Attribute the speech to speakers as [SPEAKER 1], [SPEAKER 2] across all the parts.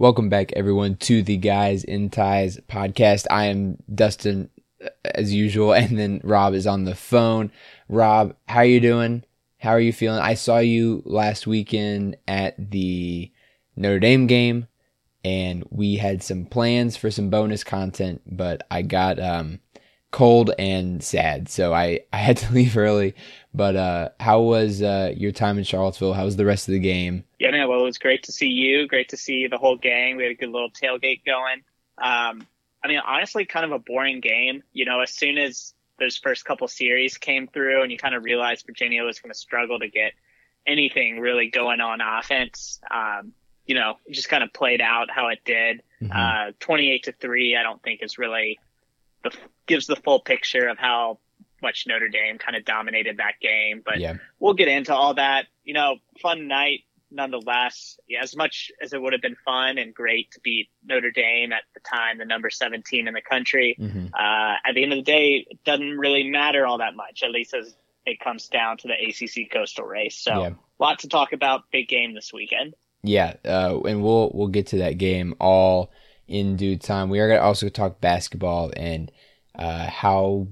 [SPEAKER 1] Welcome back, everyone, to the Guys in Ties podcast. I am Dustin, as usual, and then Rob is on the phone. Rob, how are you doing? How are you feeling? I saw you last weekend at the Notre Dame game, and we had some plans for some bonus content, but I got um, cold and sad, so I, I had to leave early. But uh, how was uh, your time in Charlottesville? How was the rest of the game?
[SPEAKER 2] Yeah, man. Well, it was great to see you. Great to see the whole gang. We had a good little tailgate going. Um, I mean, honestly, kind of a boring game. You know, as soon as those first couple series came through, and you kind of realized Virginia was going to struggle to get anything really going on offense. Um, you know, it just kind of played out how it did. Mm-hmm. Uh, 28 to three, I don't think is really the gives the full picture of how much Notre Dame kind of dominated that game. But yeah. we'll get into all that. You know, fun night nonetheless. Yeah, as much as it would have been fun and great to beat Notre Dame at the time, the number 17 in the country, mm-hmm. uh, at the end of the day, it doesn't really matter all that much, at least as it comes down to the ACC Coastal race. So, yeah. lot to talk about. Big game this weekend.
[SPEAKER 1] Yeah, uh, and we'll we'll get to that game all in due time. We are going to also talk basketball and uh, how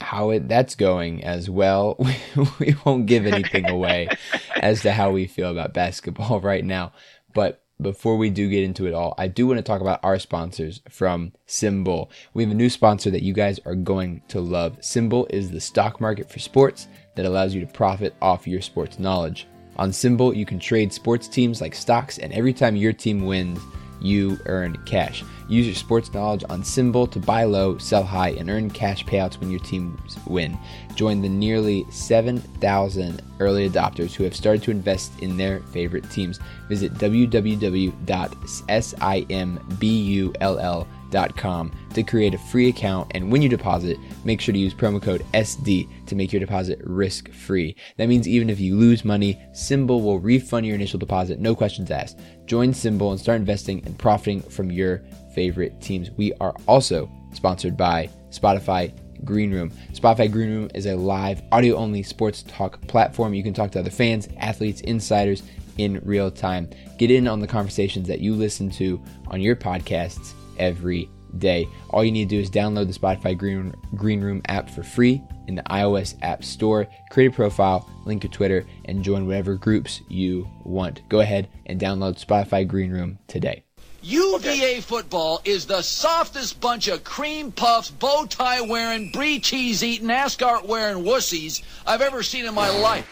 [SPEAKER 1] how it that's going as well. we won't give anything away as to how we feel about basketball right now. But before we do get into it all, I do want to talk about our sponsors from SimBull. We have a new sponsor that you guys are going to love. SimBull is the stock market for sports that allows you to profit off your sports knowledge. On SimBull, you can trade sports teams like stocks, and every time your team wins, you earn cash. Use your sports knowledge on SimBull to buy low, sell high, and earn cash payouts when your teams win. Join the nearly 7,000 early adopters who have started to invest in their favorite teams. Visit www.simbull.com to create a free account. And when you deposit, make sure to use promo code SD to make your deposit risk free. That means even if you lose money, SimBull will refund your initial deposit, no questions asked. Join SimBull and start investing and profiting from your favorite teams. We are also sponsored by Spotify Green Room. Spotify Green Room is a live, audio only sports talk platform. You can talk to other fans, athletes, insiders in real time. Get in on the conversations that you listen to on your podcasts every day. All you need to do is download the Spotify Green, Green Room app for free in the iOS App Store, create a profile, link to Twitter, and join whatever groups you want. Go ahead and download Spotify Green Room today.
[SPEAKER 3] UVA football is the softest bunch of cream puffs, bow tie wearing, brie cheese eating, ascot wearing wussies I've ever seen in my life.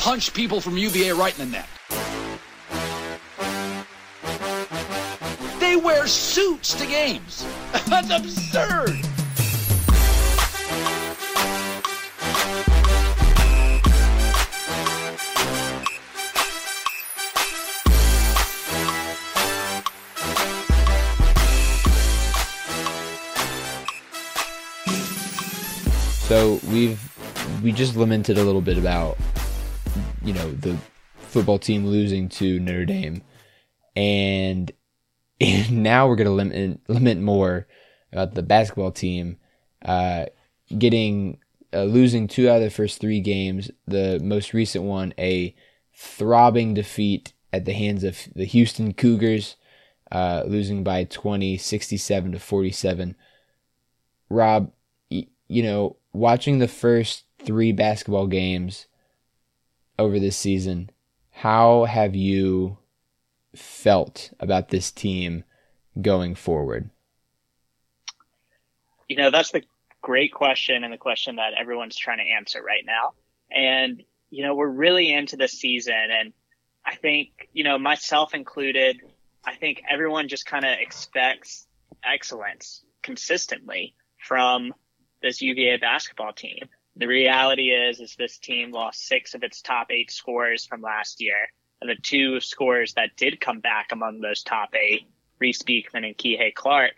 [SPEAKER 3] Punch people from UVA right in the neck. They wear suits to games. That's absurd.
[SPEAKER 1] So we've we just lamented a little bit about you know the football team losing to Notre Dame, and and now we're going to limit limit more about the basketball team uh, getting uh, losing two out of the first three games. The most recent one, a throbbing defeat at the hands of the Houston Cougars, uh, losing by 20, 67 to 47. Rob, you know, watching the first three basketball games over this season, how have you felt about this team going forward?
[SPEAKER 2] You know, that's the great question and the question that everyone's trying to answer right now. And, you know, we're really into the season. And I think, you know, myself included, I think everyone just kind of expects excellence consistently from this UVA basketball team. The reality is, is this team lost six of its top eight scores from last year. And the two scorers that did come back among those top eight, Reece Beekman and Kihei Clark,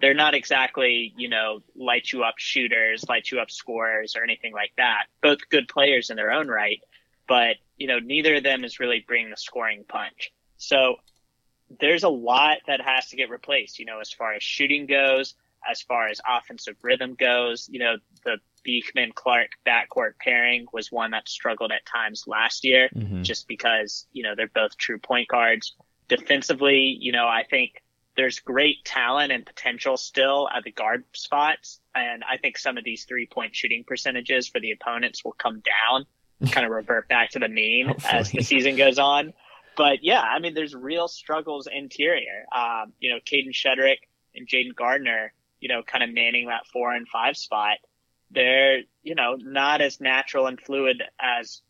[SPEAKER 2] they're not exactly, you know, light you up shooters, light you up scorers or anything like that. Both good players in their own right, but, you know, neither of them is really bringing the scoring punch. So there's a lot that has to get replaced, you know, as far as shooting goes, as far as offensive rhythm goes. You know, the Beekman Clark backcourt pairing was one that struggled at times last year mm-hmm. just because, you know, they're both true point guards. Defensively, you know, I think there's great talent and potential still at the guard spots. And I think some of these three point shooting percentages for the opponents will come down, kind of revert back to the mean as the season goes on. But yeah, I mean, there's real struggles interior. Um, you know, Kadin Shedrick and Jayden Gardner, you know, kind of manning that four and five spot. They're, you know, not as natural and fluid as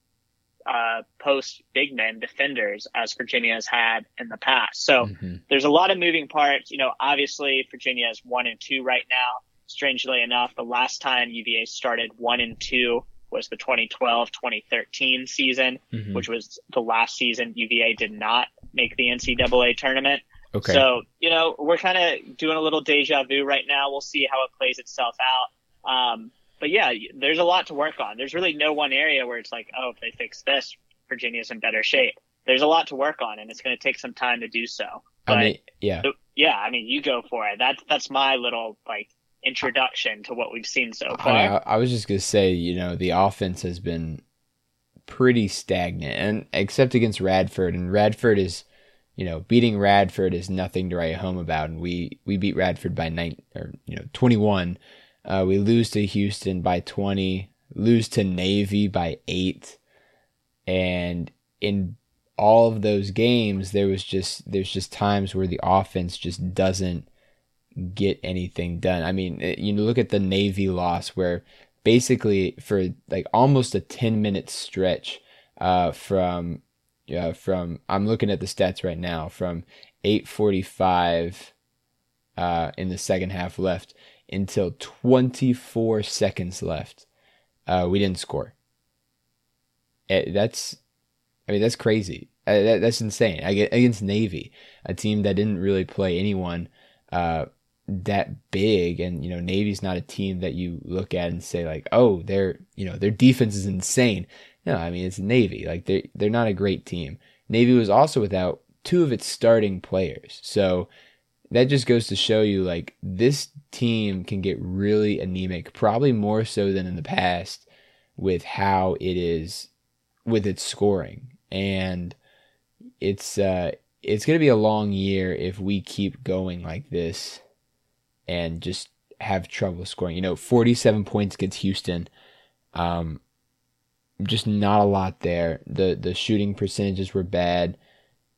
[SPEAKER 2] uh, post big men defenders as Virginia has had in the past. So mm-hmm. there's a lot of moving parts. You know, obviously Virginia is one and two right now. Strangely enough, the last time UVA started one and two was the 2012-2013 season, mm-hmm. which was the last season UVA did not make the NCAA tournament. Okay. So, you know, we're kind of doing a little deja vu right now. We'll see how it plays itself out. Um, but yeah, there's a lot to work on. There's really no one area where it's like, oh, if they fix this, Virginia's in better shape. There's a lot to work on, and it's going to take some time to do so.
[SPEAKER 1] But, I mean, yeah,
[SPEAKER 2] yeah. I mean, you go for it. That's that's my little like introduction to what we've seen so far.
[SPEAKER 1] I, I was just gonna say, you know, the offense has been pretty stagnant, and except against Radford, and Radford is, you know, beating Radford is nothing to write home about, and we we beat Radford by nine or you know twenty one. Uh, we lose to Houston by 20, lose to Navy by 8. And in all of those games, there was just there's just times where the offense just doesn't get anything done. I mean, you look at the Navy loss where basically for like almost a 10 minute stretch uh, from from I'm looking at the stats right now from 8:45 uh, in the second half left until 24 seconds left. Uh, we didn't score. Eh, that's, I mean, that's crazy. Uh, that, that's insane. Against Navy, a team that didn't really play anyone uh, that big, and you know, Navy's not a team that you look at and say like, oh, their you know their defense is insane. No, I mean it's Navy. Like they they're not a great team. Navy was also without two of its starting players, so that just goes to show you like this team can get really anemic, probably more so than in the past with how it is with its scoring. And it's uh it's going to be a long year if we keep going like this and just have trouble scoring. You know, 47 points against Houston. Um just not a lot there. The the shooting percentages were bad.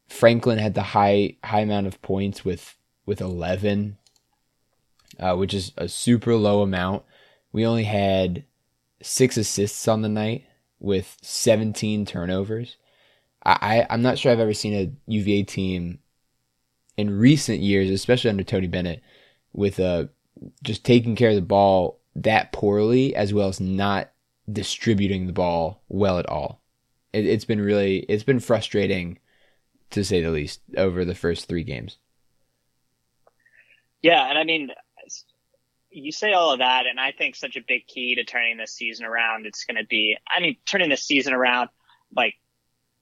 [SPEAKER 1] Franklin had the high high amount of points with with 11, uh, which is a super low amount. We only had six assists on the night with 17 turnovers. I, I, am not sure I've ever seen a UVA team in recent years, especially under Tony Bennett, with uh, just taking care of the ball that poorly, as well as not distributing the ball well at all. It, it's been really, it's been frustrating to say the least over the first three games.
[SPEAKER 2] Yeah, and I mean, you say all of that, and I think such a big key to turning this season around, it's going to be, I mean, turning this season around, like,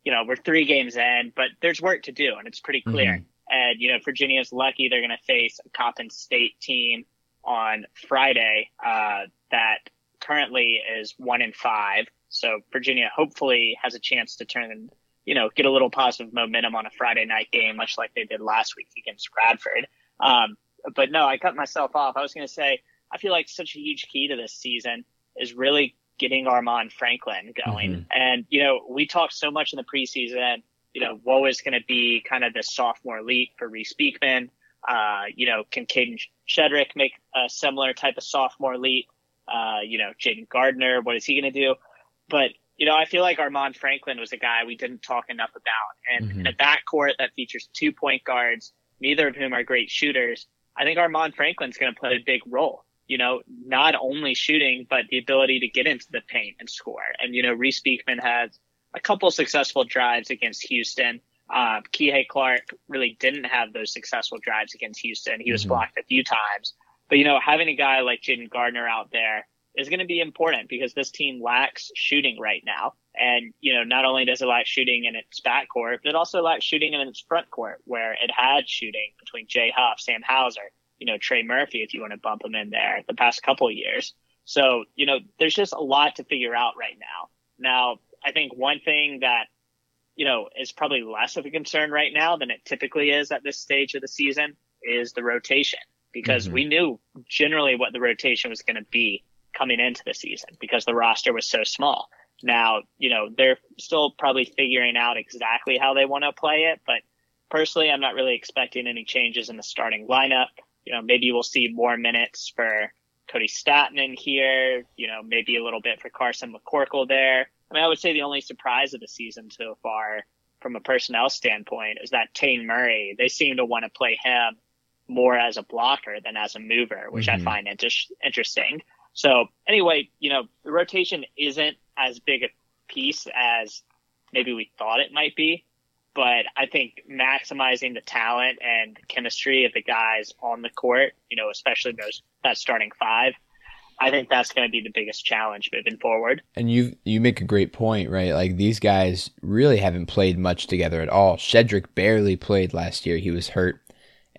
[SPEAKER 2] you know, we're three games in, but there's work to do, and it's pretty clear. Mm-hmm. And, you know, Virginia's lucky they're going to face a Coppin State team on Friday uh, that currently is one in five. So Virginia hopefully has a chance to turn, you know, get a little positive momentum on a Friday night game, much like they did last week against Radford. Um, but no, I cut myself off. I was going to say, I feel like such a huge key to this season is really getting Armaan Franklin going. Mm-hmm. And, you know, we talked so much in the preseason, you know, what was going to be kind of the sophomore leap for Reece Beekman. Uh, you know, can Kadin Shedrick make a similar type of sophomore leap? Uh, you know, Jayden Gardner, what is he going to do? But, you know, I feel like Armaan Franklin was a guy we didn't talk enough about. And mm-hmm. in a backcourt that features two point guards, neither of whom are great shooters, I think Armaan Franklin's going to play a big role. You know, not only shooting, but the ability to get into the paint and score. And, you know, Reece Beekman has a couple successful drives against Houston. Uh, Kihei Clark really didn't have those successful drives against Houston. He was mm-hmm. blocked a few times. But, you know, having a guy like Jayden Gardner out there is going to be important because this team lacks shooting right now. And, you know, not only does it lack shooting in its backcourt, but it also lacks shooting in its front court where it had shooting between Jay Huff, Sam Hauser, you know, Trey Murphy, if you want to bump him in there the past couple of years. So, you know, there's just a lot to figure out right now. Now, I think one thing that you know, is probably less of a concern right now than it typically is at this stage of the season is the rotation because mm-hmm. we knew generally what the rotation was going to be coming into the season because the roster was so small. Now, you know, they're still probably figuring out exactly how they want to play it, but personally, I'm not really expecting any changes in the starting lineup. You know, maybe we'll see more minutes for Kody Stattmann in here, you know, maybe a little bit for Carson McCorkle there. I mean, I would say the only surprise of the season so far from a personnel standpoint is that Taine Murray, they seem to want to play him more as a blocker than as a mover, which mm-hmm. I find inter- interesting. So anyway, you know, the rotation isn't as big a piece as maybe we thought it might be, but I think maximizing the talent and chemistry of the guys on the court, you know, especially those that starting five, I think that's going to be the biggest challenge moving forward.
[SPEAKER 1] And you you make a great point, right? Like these guys really haven't played much together at all. Shedrick barely played last year; he was hurt,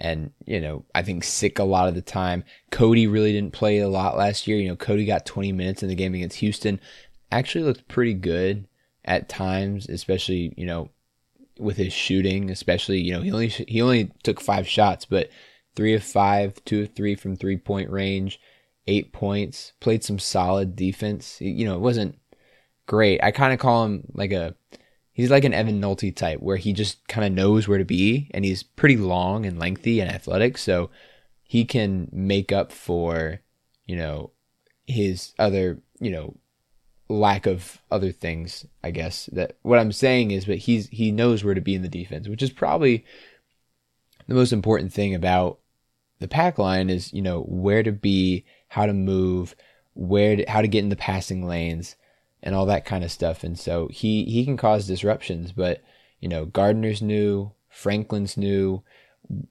[SPEAKER 1] and you know I think sick a lot of the time. Kody really didn't play a lot last year. You know, Kody got 20 minutes in the game against Houston. Actually looked pretty good at times, especially you know with his shooting. Especially you know he only he only took five shots, but three of five, two of three from three point range eight points, played some solid defense. You know, it wasn't great. I kind of call him like a he's like an Evan Nolte type where he just kind of knows where to be and he's pretty long and lengthy and athletic, so he can make up for, you know, his other, you know, lack of other things, I guess. That what I'm saying is but he's he knows where to be in the defense, which is probably the most important thing about the pack line is, you know, where to be how to move, where to, how to get in the passing lanes, and all that kind of stuff. And so he he can cause disruptions. But you know, Gardner's new, Franklin's new.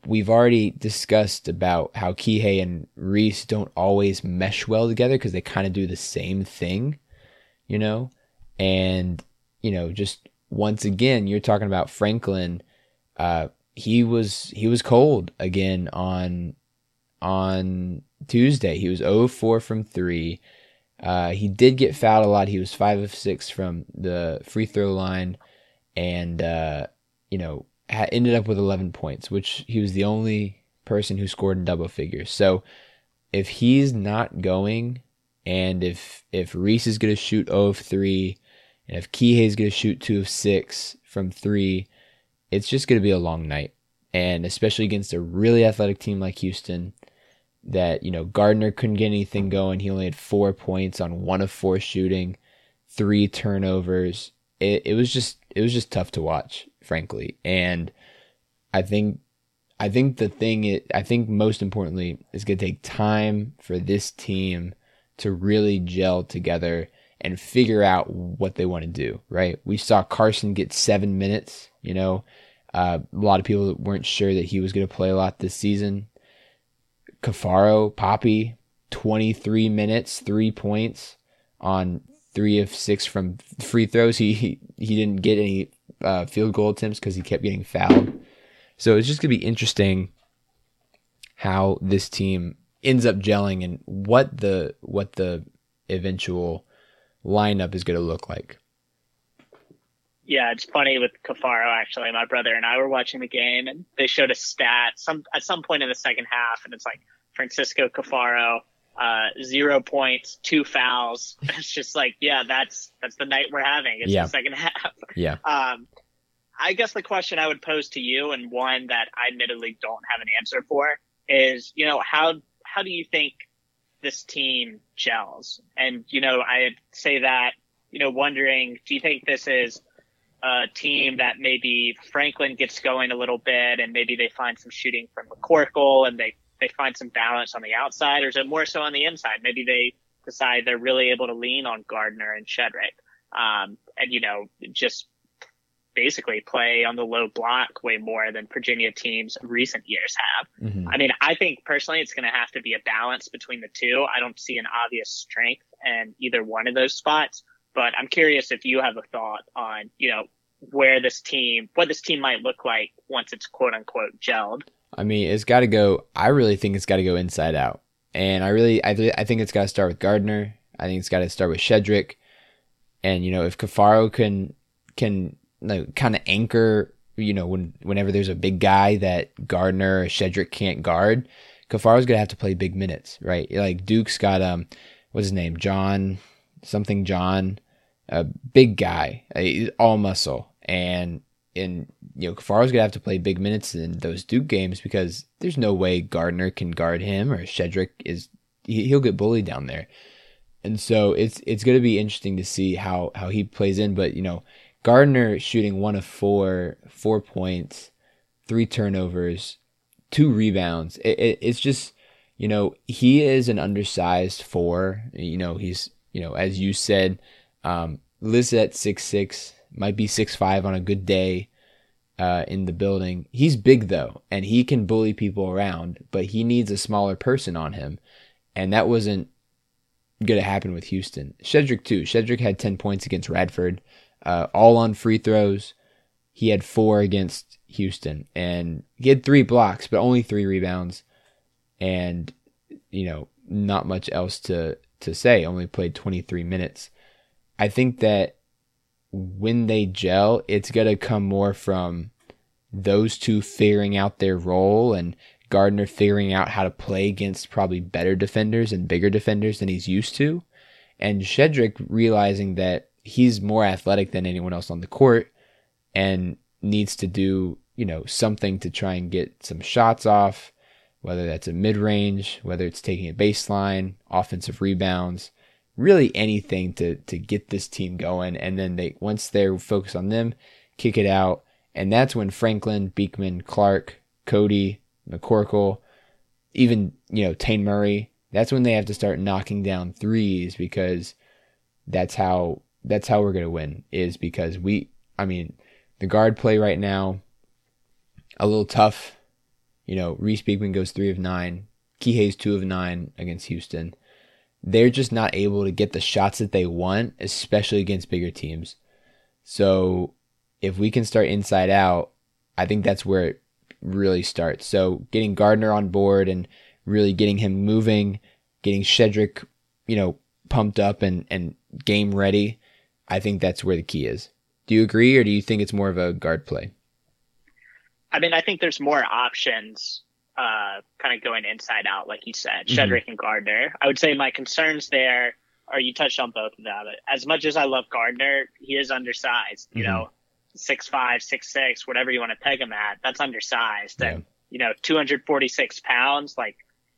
[SPEAKER 1] We've already discussed about how Kihei and Reece don't always mesh well together because they kind of do the same thing, you know. And you know, just once again, you're talking about Franklin. Uh, he was he was cold again on on Tuesday. He was 0 4 from 3. Uh, he did get fouled a lot. He was 5 of 6 from the free throw line and, uh, you know, ha- ended up with 11 points, which he was the only person who scored in double figures. So if he's not going and if, if Reece is going to shoot 0 of 3 and if Kihei is going to shoot 2 of 6 from 3, it's just going to be a long night. And especially against a really athletic team like Houston, that you know Gardner couldn't get anything going. He only had four points on one of four shooting, three turnovers. It it was just it was just tough to watch, frankly. And I think I think the thing is, I think most importantly is going to take time for this team to really gel together and figure out what they want to do. Right? We saw Carson get seven minutes. You know, uh, a lot of people weren't sure that he was going to play a lot this season. Caffaro, Poppy, 23 minutes, three points on three of six from free throws. He he, he didn't get any uh, field goal attempts because he kept getting fouled. So it's just gonna be interesting how this team ends up gelling and what the what the eventual lineup is gonna look like.
[SPEAKER 2] Yeah, it's funny with Caffaro. Actually, my brother and I were watching the game, and they showed a stat some at some point in the second half, and it's like Francisco Caffaro, uh, zero points, two fouls. It's just like, yeah, that's that's the night we're having. It's yeah. the second half.
[SPEAKER 1] Yeah.
[SPEAKER 2] Um, I guess the question I would pose to you, and one that I admittedly don't have an answer for, is you know how how do you think this team gels? And you know, I say that you know, wondering, do you think this is a team that maybe Franklin gets going a little bit and maybe they find some shooting from McCorkle and they, they find some balance on the outside or is it more so on the inside? Maybe they decide they're really able to lean on Gardner and Shedrick. um, and you know just basically play on the low block way more than Virginia teams recent years have. Mm-hmm. I mean, I think personally it's going to have to be a balance between the two. I don't see an obvious strength in either one of those spots, but I'm curious if you have a thought on, you know, where this team, what this team might look like once it's quote unquote gelled.
[SPEAKER 1] I mean, it's got to go. I really think it's got to go inside out, and I really, I, I think it's got to start with Gardner. I think it's got to start with Shedrick, and you know, if Caffaro can can like, kind of anchor, you know, when whenever there's a big guy that Gardner or Shedrick can't guard, Caffaro's gonna have to play big minutes, right? Like Duke's got um, what's his name, John, something John, a big guy, all muscle, and and you know Caffaro's gonna have to play big minutes in those Duke games because there's no way Gardner can guard him or Shedrick is he, he'll get bullied down there, and so it's it's gonna be interesting to see how how he plays in. But you know Gardner shooting one of four, four points, three turnovers, two rebounds. It, it, it's just you know he is an undersized four. You know he's you know as you said, um, lives at six six might be six five on a good day uh, in the building. He's big though, and he can bully people around, but he needs a smaller person on him, and that wasn't going to happen with Houston. Shedrick too. Shedrick had ten points against Radford, uh, all on free throws. He had four against Houston, and he had three blocks, but only three rebounds, and you know not much else to to say. Only played twenty three minutes. I think that when they gel, it's going to come more from those two figuring out their role and Gardner figuring out how to play against probably better defenders and bigger defenders than he's used to. And Shedrick realizing that he's more athletic than anyone else on the court and needs to do, you know, something to try and get some shots off, whether that's a mid range, whether it's taking a baseline, offensive rebounds really anything to to get this team going. And then they once they're focused on them, kick it out. And that's when Franklin, Beekman, Clark, Kody, McCorkle, even you know Taine Murray. That's when they have to start knocking down threes because that's how that's how we're gonna win. Is because we, I mean, the guard play right now, a little tough. You know, Reece Beekman goes three of nine. Kihei's two of nine against Houston they're just not able to get the shots that they want, especially against bigger teams. So if we can start inside out, I think that's where it really starts. So getting Gardner on board and really getting him moving, getting Shedrick, you know, pumped up and, and game ready, I think that's where the key is. Do you agree or do you think it's more of a guard play?
[SPEAKER 2] I mean, I think there's more options uh, kind of going inside out, like you said, mm-hmm. Shedrick and Gardner. I would say my concerns there are you touched on both of them. As much as I love Gardner, he is undersized. You mm-hmm. know, six five, six six, whatever you want to peg him at, that's undersized. Yeah. And you know, 246 pounds, like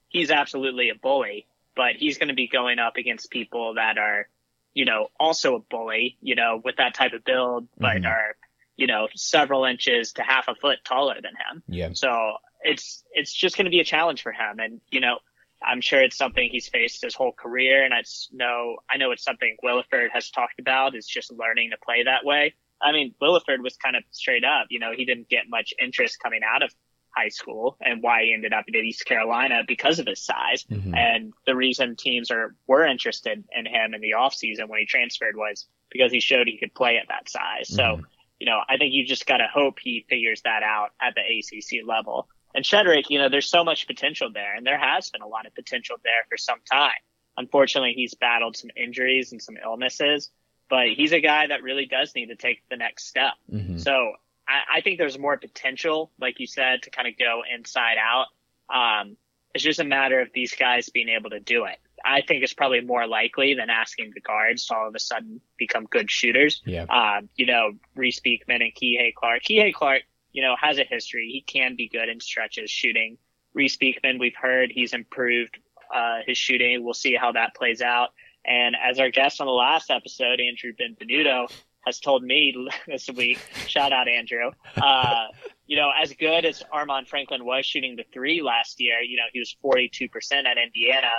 [SPEAKER 2] he's absolutely a bully. But he's going to be going up against people that are, you know, also a bully. You know, with that type of build, but mm-hmm. are you know several inches to half a foot taller than him.
[SPEAKER 1] Yeah.
[SPEAKER 2] So it's it's just going to be a challenge for him. And you know, I'm sure it's something he's faced his whole career, and I know I know it's something Williford has talked about is just learning to play that way. I mean, Williford was kind of straight up. You know, he didn't get much interest coming out of high school and why he ended up at East Carolina because of his size. Mm-hmm. And the reason teams are were interested in him in the offseason when he transferred was because he showed he could play at that size. Mm-hmm. So, you know, I think you just got to hope he figures that out at the ACC level. And Shedrick, you know, there's so much potential there, and there has been a lot of potential there for some time. Unfortunately, he's battled some injuries and some illnesses, but he's a guy that really does need to take the next step. Mm-hmm. So I, I, think there's more potential, like you said, to kind of go inside out. Um, it's just a matter of these guys being able to do it. I think it's probably more likely than asking the guards to all of a sudden become good shooters.
[SPEAKER 1] Yeah.
[SPEAKER 2] Um, you know, Reece Beekman and Kihei Clark. Kihei Clark you know, has a history. He can be good in stretches shooting. Reece Beekman, we've heard he's improved uh, his shooting. We'll see how that plays out. And as our guest on the last episode, Andrew Benvenuto, has told me this week, shout out Andrew, uh, you know, as good as Armaan Franklin was shooting the three last year, you know, he was 42% at Indiana.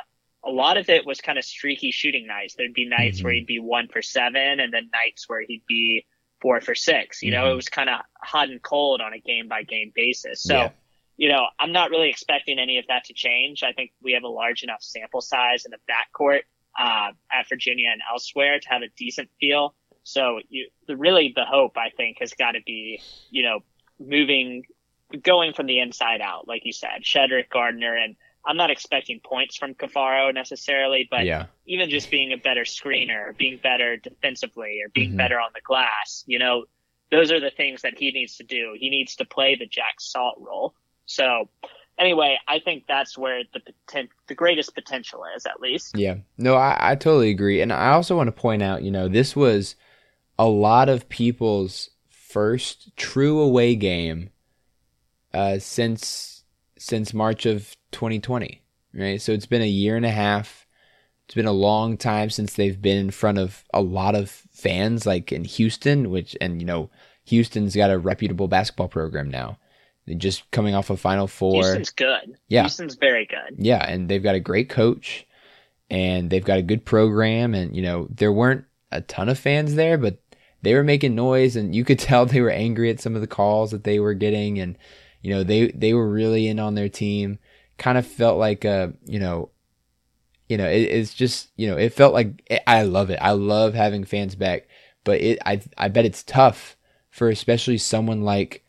[SPEAKER 2] A lot of it was kind of streaky shooting nights. There'd be nights
[SPEAKER 1] mm-hmm.
[SPEAKER 2] where he'd be one for seven and then nights where he'd be four for six. You mm-hmm. know, it was kind of hot and cold on a game by game basis. So, yeah. you know, I'm not really expecting any of that to change. I think we have a large enough sample size in the backcourt uh, at Virginia and elsewhere to have a decent feel. So, you, the, really, the hope I think has got to be, you know, moving, going from the inside out, like you said, Shedrick, Gardner, and I'm not expecting points from Caffaro necessarily, but yeah. even just being a better screener, or being better defensively, or being mm-hmm. better on the glass, you know, those are the things that he needs to do. He needs to play the Jack Salt role. So, anyway, I think that's where the poten- the greatest potential is, at least.
[SPEAKER 1] Yeah, no, I, I totally agree, and I also want to point out, you know, this was a lot of people's first true away game uh, since since March of 2020, right? So it's been a year and a half. It's been a long time since they've been in front of a lot of fans, like in Houston, which, and you know, Houston's got a reputable basketball program now. They're just coming off a Final Four.
[SPEAKER 2] Houston's good.
[SPEAKER 1] Yeah.
[SPEAKER 2] Houston's very good.
[SPEAKER 1] Yeah, and they've got a great coach and they've got a good program. And, you know, there weren't a ton of fans there, but they were making noise and you could tell they were angry at some of the calls that they were getting. And, you know, they, they were really in on their team kind of felt like a, you know, you know, it, it's just, you know, it felt like it, I love it. I love having fans back, but it, I, I bet it's tough for especially someone like,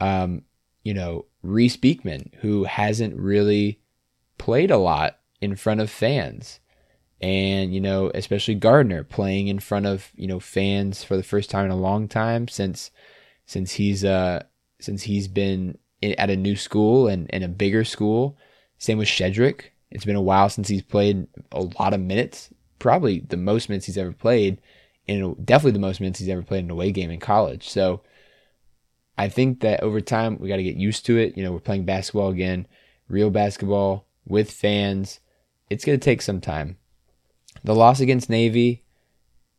[SPEAKER 1] um, you know, Reece Beekman, who hasn't really played a lot in front of fans. And, you know, especially Gardner playing in front of, you know, fans for the first time in a long time since, since he's, uh, since he's been at a new school and, and a bigger school. Same with Shedrick. It's been a while since he's played a lot of minutes, probably the most minutes he's ever played, and definitely the most minutes he's ever played in an away game in college. So I think that over time we got to get used to it. You know, we're playing basketball again, real basketball with fans. It's going to take some time. The loss against Navy,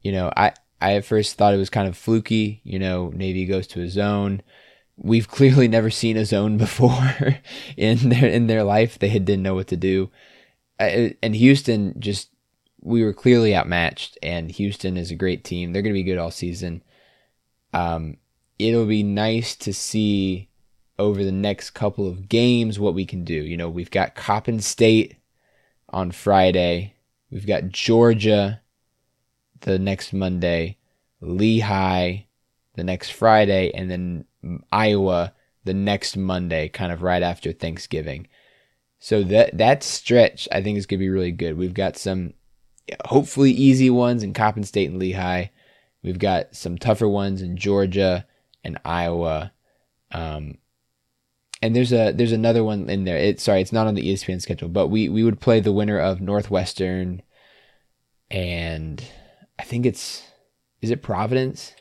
[SPEAKER 1] you know, I I at first thought it was kind of fluky. You know, Navy goes to a zone we've clearly never seen a zone before in their in their life. They didn't know what to do, and Houston just we were clearly outmatched. And Houston is a great team. They're going to be good all season. Um, it'll be nice to see over the next couple of games what we can do. You know, we've got Coppin State on Friday. We've got Georgia the next Monday, Lehigh the next Friday, and then Iowa the next Monday, kind of right after Thanksgiving. So that that stretch I think is going to be really good. We've got some hopefully easy ones in Coppin State and Lehigh. We've got some tougher ones in Georgia and Iowa. Um, and there's a there's another one in there. It sorry, it's not on the ESPN schedule, but we we would play the winner of Northwestern and I think it's is it Providence?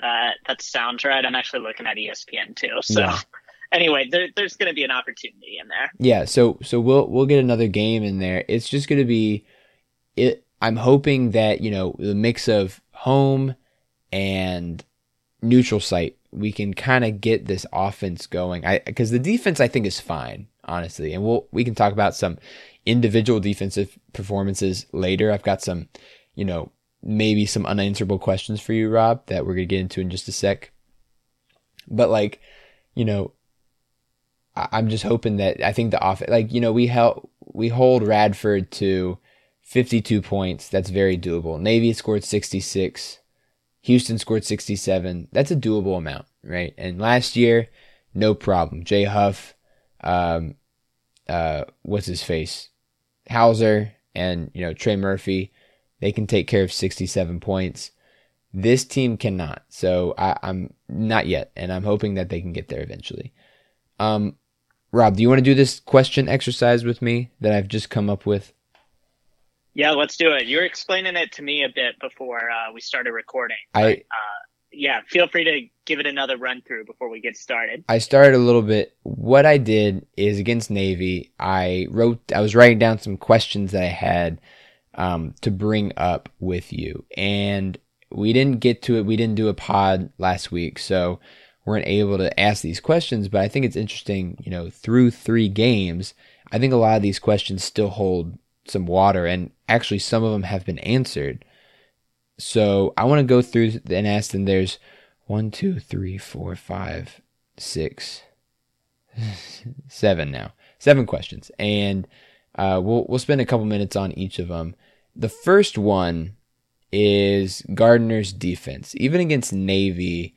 [SPEAKER 2] That that sounds right. I'm actually looking at ESPN too. So yeah. anyway, there, there's going to be an opportunity in there.
[SPEAKER 1] Yeah. So so we'll we'll get another game in there. It's just going to be it. I'm hoping that you know the mix of home and neutral site we can kind of get this offense going. I because the defense I think is fine honestly, and we'll we can talk about some individual defensive performances later. I've got some you know maybe some unanswerable questions for you, Rob, that we're going to get into in just a sec. But like, you know, I'm just hoping that I think the off like, you know, we held, we hold Radford to 52 points. That's very doable. Navy scored 66. Houston scored 67. That's a doable amount, right? And last year, no problem. Jay Huff, um, uh, what's his face? Hauser and, you know, Trey Murphy they can take care of 67 points. This team cannot. So I, am not yet, and I'm hoping that they can get there eventually. Um, Rob, do you want to do this question exercise with me that I've just come up with?
[SPEAKER 2] Yeah, let's do it. You were explaining it to me a bit before uh, we started recording.
[SPEAKER 1] But, I,
[SPEAKER 2] uh, yeah, feel free to give it another run through before we get started.
[SPEAKER 1] I started a little bit. What I did is against Navy, I wrote, I was writing down some questions that I had um, to bring up with you. And we didn't get to it. We didn't do a pod last week, so weren't able to ask these questions. But I think it's interesting, you know, through three games, I think a lot of these questions still hold some water, and actually some of them have been answered. So I want to go through and ask them. There's one, two, three, four, five, six, seven now. Seven questions, and uh, we'll we'll spend a couple minutes on each of them. The first one is Gardner's defense. Even against Navy,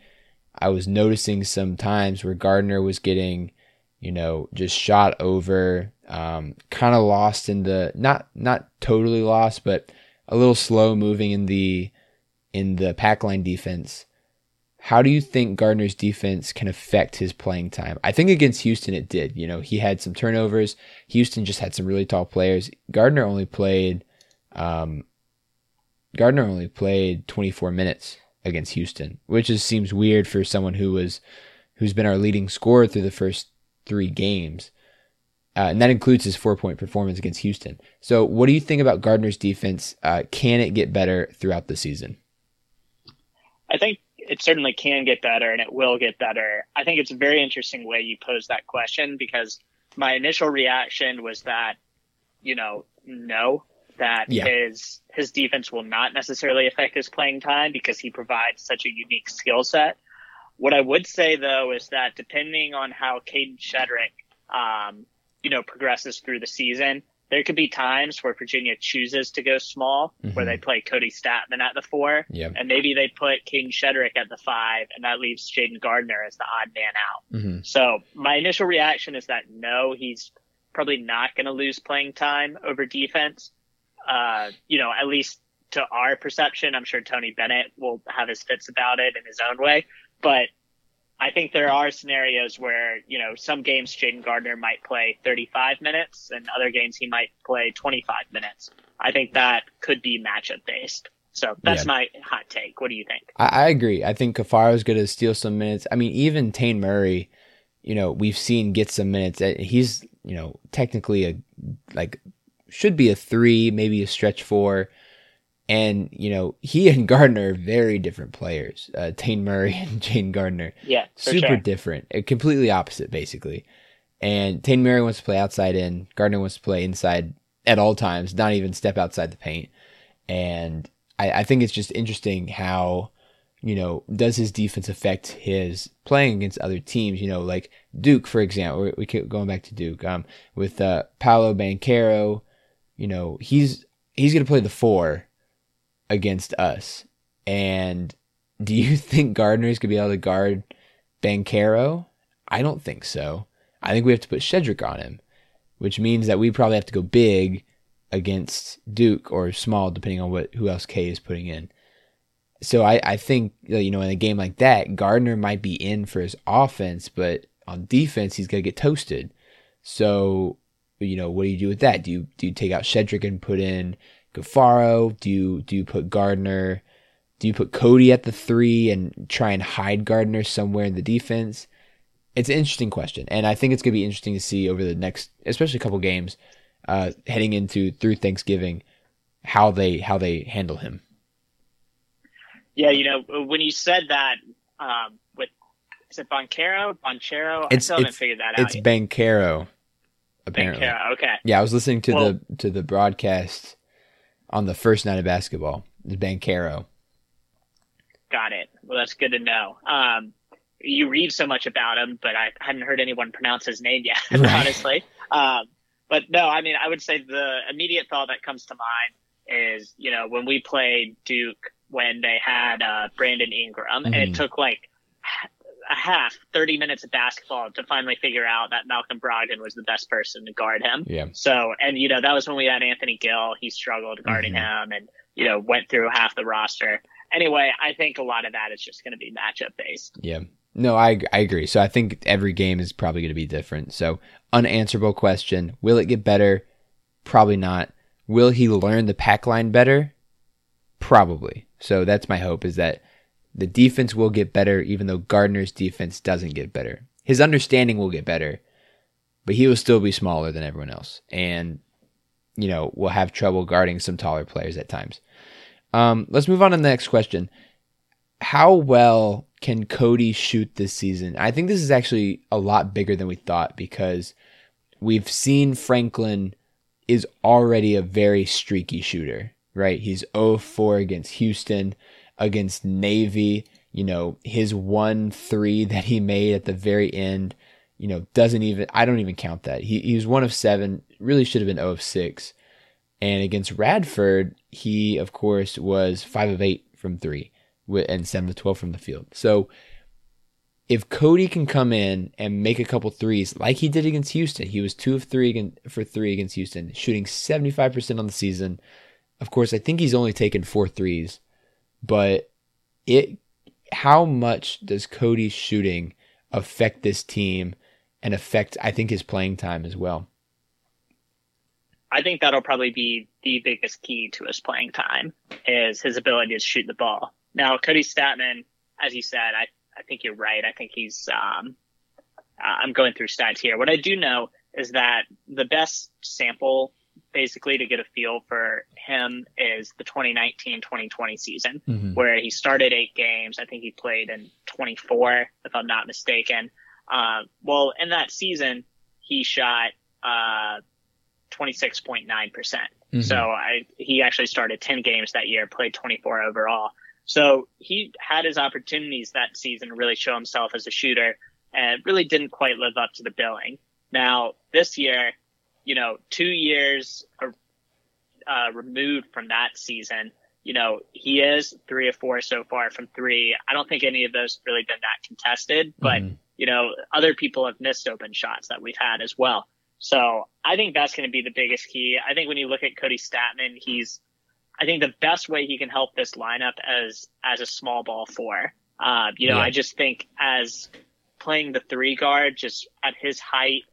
[SPEAKER 1] I was noticing some times where Gardner was getting, you know, just shot over, um, kind of lost in the not not totally lost, but a little slow moving in the in the pack line defense. How do you think Gardner's defense can affect his playing time? I think against Houston it did. You know, he had some turnovers. Houston just had some really tall players. Gardner only played um, Gardner only played 24 minutes against Houston, which just seems weird for someone who was who's been our leading scorer through the first three games. Uh, and that includes his four point performance against Houston. So, what do you think about Gardner's defense? Uh, can it get better throughout the season?
[SPEAKER 2] I think it certainly can get better and it will get better. I think it's a very interesting way you pose that question because my initial reaction was that, you know, no, that yeah. his his defense will not necessarily affect his playing time because he provides such a unique skill set. What I would say though is that depending on how Kadin Shedrick, um, you know, progresses through the season, there could be times where Virginia chooses to go small, mm-hmm. where they play Kody Stattmann at the four,
[SPEAKER 1] yep.
[SPEAKER 2] and maybe they put Kadin Shedrick at the five, and that leaves Jayden Gardner as the odd man out.
[SPEAKER 1] Mm-hmm.
[SPEAKER 2] So my initial reaction is that no, he's probably not going to lose playing time over defense uh, you know, at least to our perception, I'm sure Tony Bennett will have his fits about it in his own way. But I think there are scenarios where, you know, some games Jayden Gardner might play 35 minutes and other games he might play 25 minutes. I think that could be matchup based. So that's yeah. my hot take. What do you think?
[SPEAKER 1] I, I agree. I think Caffaro is going to steal some minutes. I mean, even Taine Murray, you know, we've seen get some minutes. Uh, he's, you know, technically a like should be a three, maybe a stretch four. And, you know, he and Gardner are very different players. Uh, Taine Murray and Jane Gardner.
[SPEAKER 2] Yeah.
[SPEAKER 1] Super
[SPEAKER 2] sure.
[SPEAKER 1] different. Uh, completely opposite, basically. And Taine Murray wants to play outside in. Gardner wants to play inside at all times, not even step outside the paint. And I, I think it's just interesting how, you know, does his defense affect his playing against other teams? You know, like Duke, for example. We keep going back to Duke. Um, with uh, Paolo Banchero, you know, he's he's going to play the four against us. And do you think Gardner's going to be able to guard Banchero? I don't think so. I think we have to put Shedrick on him, which means that we probably have to go big against Duke or small, depending on what who else K is putting in. So I, I think you know in a game like that, Gardner might be in for his offense, but on defense he's gonna get toasted. So you know, what do you do with that? Do you do you take out Shedrick and put in Caffaro? Do you do you put Gardner? Do you put Kody at the three and try and hide Gardner somewhere in the defense? It's an interesting question, and I think it's going to be interesting to see over the next, especially a couple games, uh, heading into through Thanksgiving, how they how they handle him.
[SPEAKER 2] Yeah, you know, when you said that um, with is it Boncaro, Bonchero?
[SPEAKER 1] It's,
[SPEAKER 2] I still haven't figured that out.
[SPEAKER 1] It's Banchero apparently.
[SPEAKER 2] okay.
[SPEAKER 1] Yeah, I was listening to well, the to the broadcast on the first night of basketball. The Banchero.
[SPEAKER 2] Got it. Well, that's good to know. Um, you read so much about him, but I hadn't heard anyone pronounce his name yet, right. honestly. Um, but no, I mean, I would say the immediate thought that comes to mind is, you know, when we played Duke when they had uh, Brandon Ingram, mm-hmm. and it mm-hmm. took like a half, 30 minutes of basketball to finally figure out that Malcolm Brogdon was the best person to guard him.
[SPEAKER 1] Yeah.
[SPEAKER 2] So, and you know, that was when we had Anthony Gill. He struggled guarding mm-hmm. him and, you know, went through half the roster. Anyway, I think a lot of that is just going to be matchup based.
[SPEAKER 1] Yeah. No, I, I agree. So I think every game is probably going to be different. So unanswerable question. Will it get better? Probably not. Will he learn the pack line better? Probably. So that's my hope is that the defense will get better, even though Gardner's defense doesn't get better. His understanding will get better, but he will still be smaller than everyone else. And, you know, will have trouble guarding some taller players at times. Um, let's move on to the next question. How well can Kody shoot this season? I think this is actually a lot bigger than we thought because we've seen Franklin is already a very streaky shooter, right? He's 0-4 against Houston, against Navy. You know, his one three that he made at the very end, you know, doesn't even, I don't even count that. He, he was one of seven, really should have been 0 of 6. And against Radford, he, of course, was 5 of 8 from three and 7 of 12 from the field. So, if Kody can come in and make a couple threes like he did against Houston, he was two of three for three against Houston, shooting 75% on the season. Of course, I think he's only taken four threes, but it, how much does Kody's shooting affect this team and affect, I think, his playing time as well?
[SPEAKER 2] I think that'll probably be the biggest key to his playing time is his ability to shoot the ball. Now, Kody Stattmann, as you said, I I think you're right. I think he's. Um, I'm going through stats here. What I do know is that the best sample, basically, to get a feel for him is the 2019-2020 season, mm-hmm. where he started eight games. I think he played in 24, if I'm not mistaken. Uh, well, in that season, he shot uh, 26.9 percent. Mm-hmm. So I, he actually started 10 games that year, played 24 overall. So he had his opportunities that season to really show himself as a shooter and really didn't quite live up to the billing. Now, this year, you know, two years uh, removed from that season, you know, he is three or four so far from three. I don't think any of those have really been that contested, but, mm-hmm. you know, other people have missed open shots that we've had as well. So I think that's going to be the biggest key. I think when you look at Kody Stattmann, he's I think the best way he can help this lineup as as a small ball four. Uh, you know, yeah. I just think as playing the three guard, just at his height,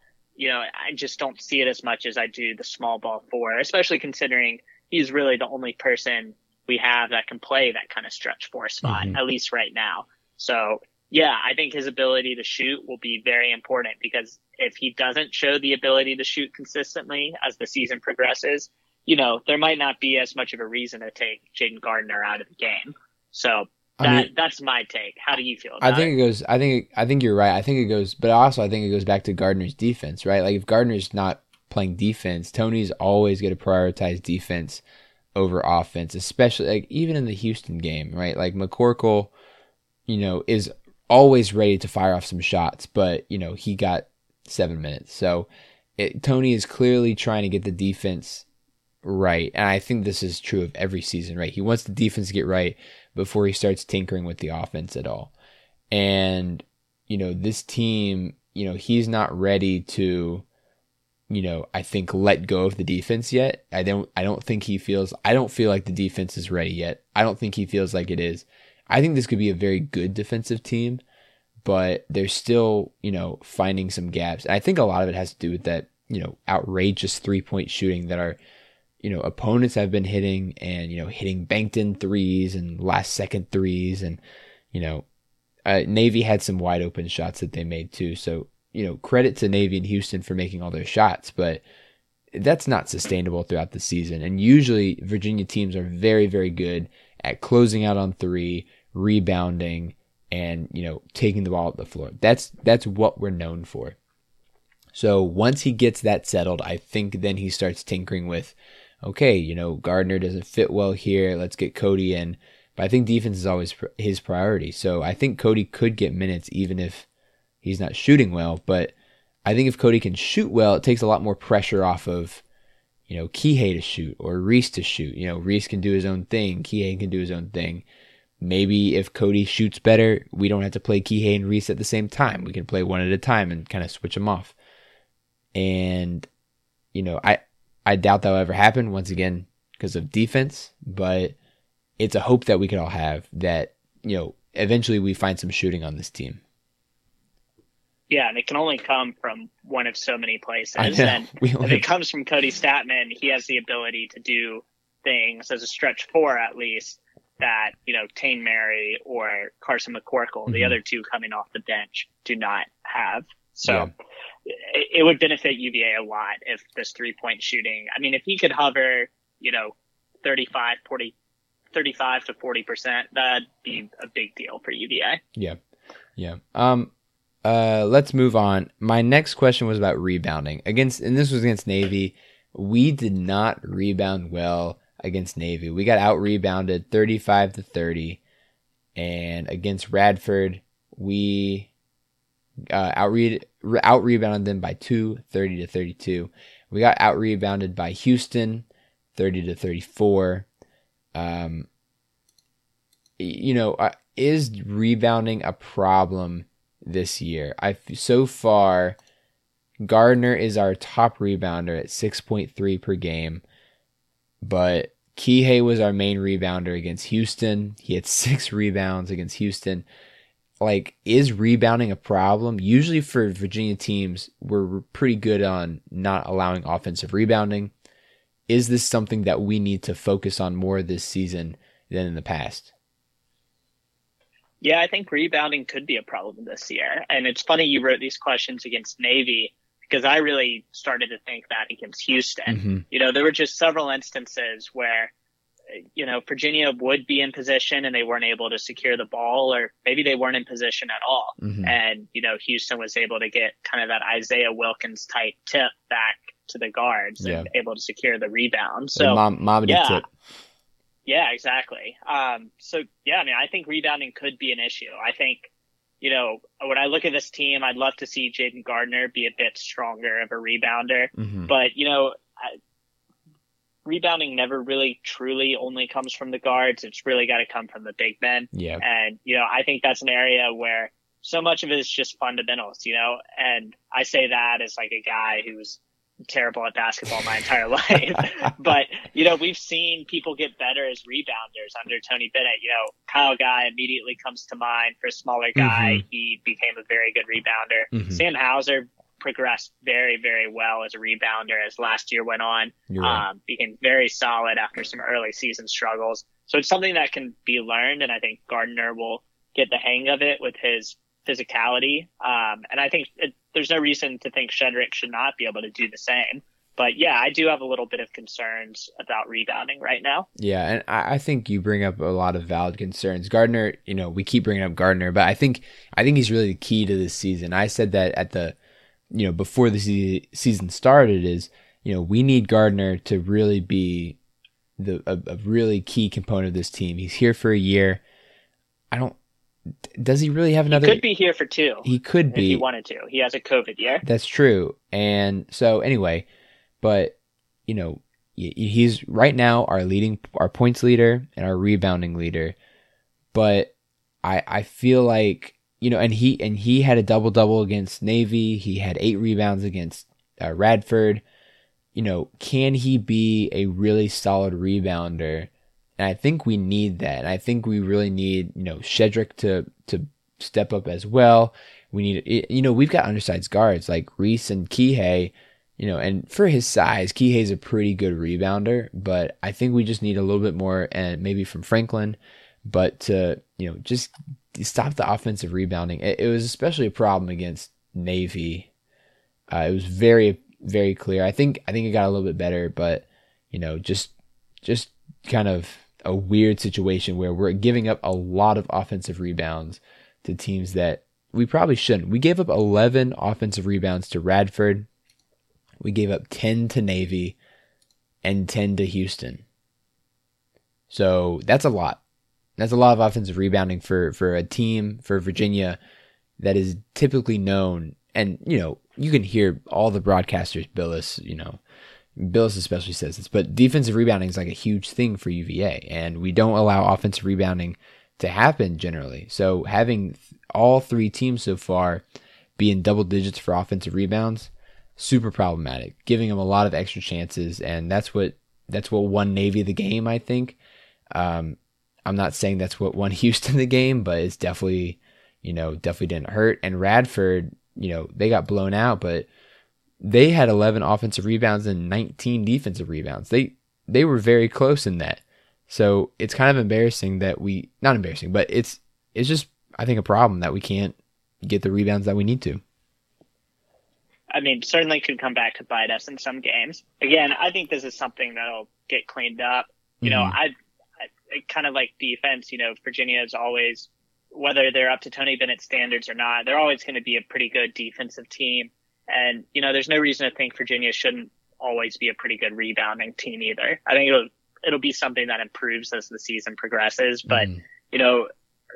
[SPEAKER 2] you know, I just don't see it as much as I do the small ball four, especially considering he's really the only person we have that can play that kind of stretch four spot, mm-hmm. at least right now. So yeah, I think his ability to shoot will be very important because if he doesn't show the ability to shoot consistently as the season progresses, you know, there might not be as much of a reason to take Jayden Gardner out of the game. So that mean, that's my take. How do you feel? About that?
[SPEAKER 1] I think it? it goes. I think I think you're right. I think it goes, but also I think it goes back to Gardner's defense, right? Like if Gardner's not playing defense, Tony's always going to prioritize defense over offense, especially like even in the Houston game, right? Like McCorkle, you know, is always ready to fire off some shots, but you know he got seven minutes, so it, Tony is clearly trying to get the defense right. And I think this is true of every season, right? He wants the defense to get right before he starts tinkering with the offense at all. And, you know, this team, you know, he's not ready to, you know, I think let go of the defense yet. I don't I don't think he feels I don't feel like the defense is ready yet. I don't think he feels like it is. I think this could be a very good defensive team, but they're still, you know, finding some gaps. And I think a lot of it has to do with that, you know, outrageous three-point shooting that are you know, opponents have been hitting and, you know, hitting banked in threes and last second threes. And, you know, uh, Navy had some wide open shots that they made too. So, you know, credit to Navy and Houston for making all those shots, but that's not sustainable throughout the season. And usually Virginia teams are very, very good at closing out on three, rebounding, and, you know, taking the ball up the floor. That's, that's what we're known for. So once he gets that settled, I think then he starts tinkering with, okay, you know, Gardner doesn't fit well here. Let's get Kody in. But I think defense is always his priority. So I think Kody could get minutes even if he's not shooting well. But I think if Kody can shoot well, it takes a lot more pressure off of, you know, Kihei to shoot or Reece to shoot. You know, Reece can do his own thing. Kihei can do his own thing. Maybe if Kody shoots better, we don't have to play Kihei and Reece at the same time. We can play one at a time and kind of switch them off. And, you know, I, I doubt that'll ever happen once again because of defense, but it's a hope that we could all have that, you know, eventually we find some shooting on this team.
[SPEAKER 2] Yeah, and it can only come from one of so many places. And if it comes from Kody Stattmann, he has the ability to do things as a stretch four at least that, you know, Taine Murray or Carson McCorkle, mm-hmm. the other two coming off the bench, do not have. So yeah it would benefit UVA a lot if this three point shooting. I mean, if he could hover, you know, 35, 40, 35 to 40%, that'd be a big deal for UVA.
[SPEAKER 1] Yeah. Yeah. Um, uh, let's move on. My next question was about rebounding against, and this was against Navy. we did not rebound well against Navy. We got out rebounded 35 to 30. And against Radford, we uh, out rebounded them by two, 30 to 32. We got out rebounded by Houston, 30 to 34. Um, you know, uh, is rebounding a problem this year? I so far, Gardner is our top rebounder at 6.3 per game, but Kihei was our main rebounder against Houston. He had six rebounds against Houston. Like, is rebounding a problem? Usually for Virginia teams, we're pretty good on not allowing offensive rebounding. Is this something that we need to focus on more this season than in the past?
[SPEAKER 2] Yeah, I think rebounding could be a problem this year. And it's funny you wrote these questions against Navy because I really started to think that against Houston. Mm-hmm. You know, there were just several instances where, you know, Virginia would be in position and they weren't able to secure the ball, or maybe they weren't in position at all. Mm-hmm. And, you know, Houston was able to get kind of that Isaiah Wilkins type tip back to the guards yeah. and able to secure the rebound. So,
[SPEAKER 1] mom, mom yeah. Tip.
[SPEAKER 2] Yeah, exactly. Um, so yeah, I mean, I think rebounding could be an issue. I think, you know, when I look at this team, I'd love to see Jayden Gardner be a bit stronger of a rebounder, mm-hmm. but you know, I, rebounding never really truly only comes from the guards. It's really got to come from the big men.
[SPEAKER 1] Yeah.
[SPEAKER 2] And, you know, I think that's an area where so much of it is just fundamentals, you know, and I say that as like a guy who's terrible at basketball my entire life. but, you know, we've seen people get better as rebounders under Tony Bennett. You know, Kyle Guy immediately comes to mind for a smaller guy. Mm-hmm. He became a very good rebounder. Mm-hmm. Sam Hauser progressed very, very well as a rebounder as last year went on. Right. Um, became very solid after some early season struggles. So it's something that can be learned. And I think Gardner will get the hang of it with his physicality. Um, and I think it, there's no reason to think Shedrick should not be able to do the same. But yeah, I do have a little bit of concerns about rebounding right now.
[SPEAKER 1] Yeah, and I think you bring up a lot of valid concerns. Gardner, you know, we keep bringing up Gardner, but I think I think he's really the key to this season. I said that at the, you know, before the season started, is you know we need Gardner to really be the a, a really key component of this team. He's here for a year. I don't does he really have another?
[SPEAKER 2] He could be here for two.
[SPEAKER 1] He could be.
[SPEAKER 2] He wanted to. He has a COVID year.
[SPEAKER 1] That's true. And so anyway, but you know, he's right now our leading, our points leader and our rebounding leader. But I, I feel like you know, and he and he had a double double against Navy. He had eight rebounds against uh, Radford. You know, can he be a really solid rebounder? And I think we need that. And I think we really need, you know, Shedrick to to step up as well. We need, you know, we've got undersized guards like Reece and Kihei, you know, and for his size, Kihei's a pretty good rebounder, but I think we just need a little bit more, and maybe from Franklin, but to, you know, just stop the offensive rebounding. It, it was especially a problem against Navy. Uh, it was very, very clear. I think, I think it got a little bit better, but, you know, just, just kind of a weird situation where we're giving up a lot of offensive rebounds to teams that we probably shouldn't. We gave up 11 offensive rebounds to Radford. We gave up 10 to Navy and 10 to Houston. So that's a lot. That's a lot of offensive rebounding for, for a team, for Virginia, that is typically known. And, you know, you can hear all the broadcasters Bilas you know, Bilas especially says this, but defensive rebounding is like a huge thing for UVA, and we don't allow offensive rebounding to happen generally. So having all three teams so far be in double digits for offensive rebounds, super problematic, giving them a lot of extra chances, and that's what that's what won Navy the game. I think. Um, I'm not saying that's what won Houston the game, but it's definitely, you know, definitely didn't hurt. And Radford, you know, they got blown out, but they had 11 offensive rebounds and 19 defensive rebounds. They they were very close in that. So it's kind of embarrassing that we not embarrassing, but it's it's just I think a problem that we can't get the rebounds that we need to.
[SPEAKER 2] I mean, certainly could come back to bite us in some games. Again, I think this is something that'll get cleaned up. You mm-hmm. know, I, I kind of like defense. You know, Virginia is always whether they're up to Tony Bennett standards or not, they're always going to be a pretty good defensive team. And, you know, there's no reason to think Virginia shouldn't always be a pretty good rebounding team either. I think it'll it'll be something that improves as the season progresses. But
[SPEAKER 1] Mm.
[SPEAKER 2] you know,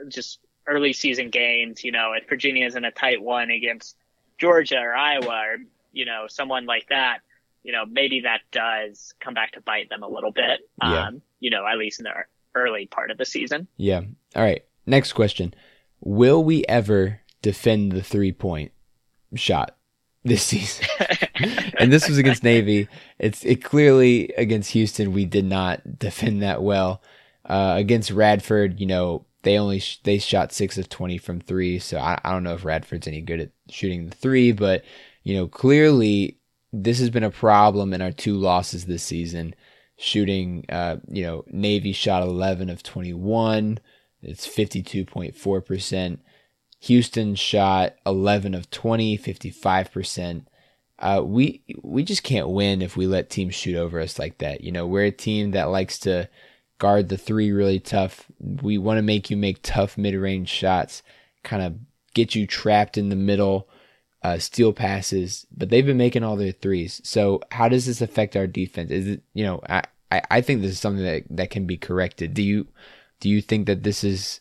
[SPEAKER 2] just early season games, you know, if Virginia's in a tight one against Georgia or Iowa or you know someone like that, you know, maybe that does come back to bite them a little bit.
[SPEAKER 1] Yeah.
[SPEAKER 2] Um, you know, at least in the early part of the season.
[SPEAKER 1] Yeah. All right. Next question. Will we ever defend the three point shot this season? and this was against Navy. It's it clearly against Houston we did not defend that well. Uh, against Radford, you know, they only sh- they shot six of twenty from three, so I, I don't know if Radford's any good at shooting the three, but you know, clearly this has been a problem in our two losses this season. Shooting, uh, you know, Navy shot eleven of twenty one. It's fifty two point four percent. Houston shot 11 of 20, 55%. Uh, we we just can't win if we let teams shoot over us like that. You know, we're a team that likes to guard the three really tough. We want to make you make tough mid-range shots, kind of get you trapped in the middle, uh, steal passes. But they've been making all their threes. So how does this affect our defense? Is it you know I I, I think this is something that that can be corrected. Do you do you think that this is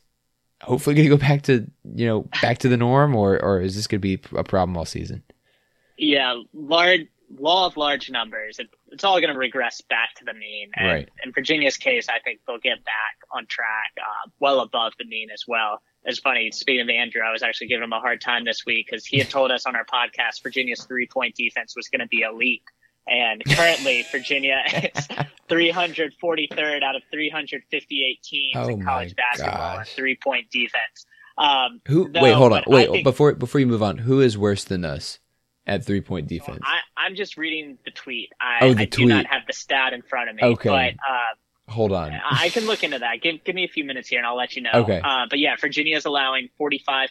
[SPEAKER 1] hopefully going to go back to you know back to the norm, or or is this going to be a problem all season?
[SPEAKER 2] Yeah, large law of large numbers. It, it's all going to regress back to the mean. And
[SPEAKER 1] Right.
[SPEAKER 2] in Virginia's case, I think they'll get back on track, uh, well above the mean as well. It's funny. Speaking of Andrew, I was actually giving him a hard time this week because he had told us on our podcast Virginia's three point defense was going to be elite. And currently, Virginia is 343rd out of 358 teams
[SPEAKER 1] Oh
[SPEAKER 2] in college basketball at three point defense. Um,
[SPEAKER 1] Who?
[SPEAKER 2] no,
[SPEAKER 1] wait, hold on. Wait,
[SPEAKER 2] think-
[SPEAKER 1] before before you move on, who is worse than us at three point defense?
[SPEAKER 2] I, I'm just reading the tweet. I,
[SPEAKER 1] Oh, the
[SPEAKER 2] I do not have the stat in front of me.
[SPEAKER 1] Okay.
[SPEAKER 2] But uh,
[SPEAKER 1] hold on.
[SPEAKER 2] I can look into that. Give, give me a few minutes here and I'll let you know.
[SPEAKER 1] Okay.
[SPEAKER 2] Uh, but yeah, Virginia's allowing 45.9%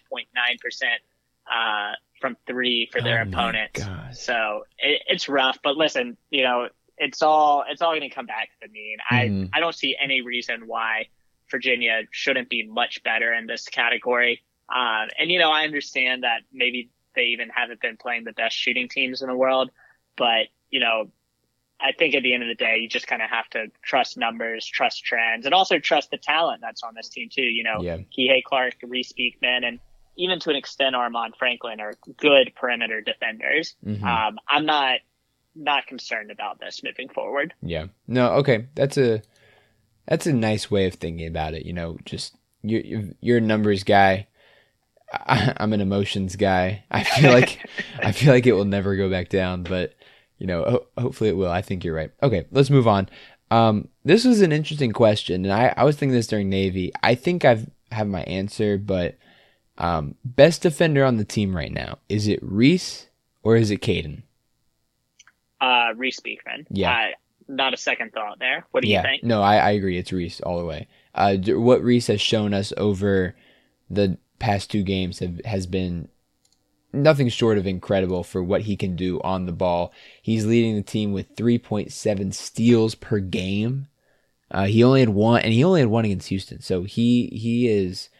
[SPEAKER 2] uh, from three for their
[SPEAKER 1] Oh
[SPEAKER 2] opponents. So it, it's rough. But listen, you know, it's all it's all going to come back to the mean.
[SPEAKER 1] Mhm.
[SPEAKER 2] I I don't see any reason why Virginia shouldn't be much better in this category. Um, and you know, I understand that maybe they even haven't been playing the best shooting teams in the world, but you know, I think at the end of the day, you just kind of have to trust numbers, trust trends, and also trust the talent that's on this team too. You know,
[SPEAKER 1] Yeah.
[SPEAKER 2] Kihei Clark, Reece Beekman, and even to an extent Armaan Franklin are good perimeter defenders.
[SPEAKER 1] Mhm.
[SPEAKER 2] Um, I'm not not concerned about this moving forward.
[SPEAKER 1] Yeah. No. Okay. That's a that's a nice way of thinking about it. You know, just you're you're- you're a numbers guy. I, I'm an emotions guy. I feel like I feel like it will never go back down, but you know, ho- hopefully it will. I think you're right. Okay, let's move on. Um, this was an interesting question, and I, I was thinking this during Navy. I think I've have my answer, but um, best defender on the team right now is it Reece or is it Kadin?
[SPEAKER 2] Uh, Reece Beekman.
[SPEAKER 1] Yeah.
[SPEAKER 2] Uh, not a second thought there. What do
[SPEAKER 1] yeah,
[SPEAKER 2] you think?
[SPEAKER 1] no, I, I agree. It's Reece all the way. Uh, what Reece has shown us over the past two games have, has been nothing short of incredible for what he can do on the ball. He's leading the team with 3.7 steals per game. Uh, he only had one, and he only had one against Houston. So he he is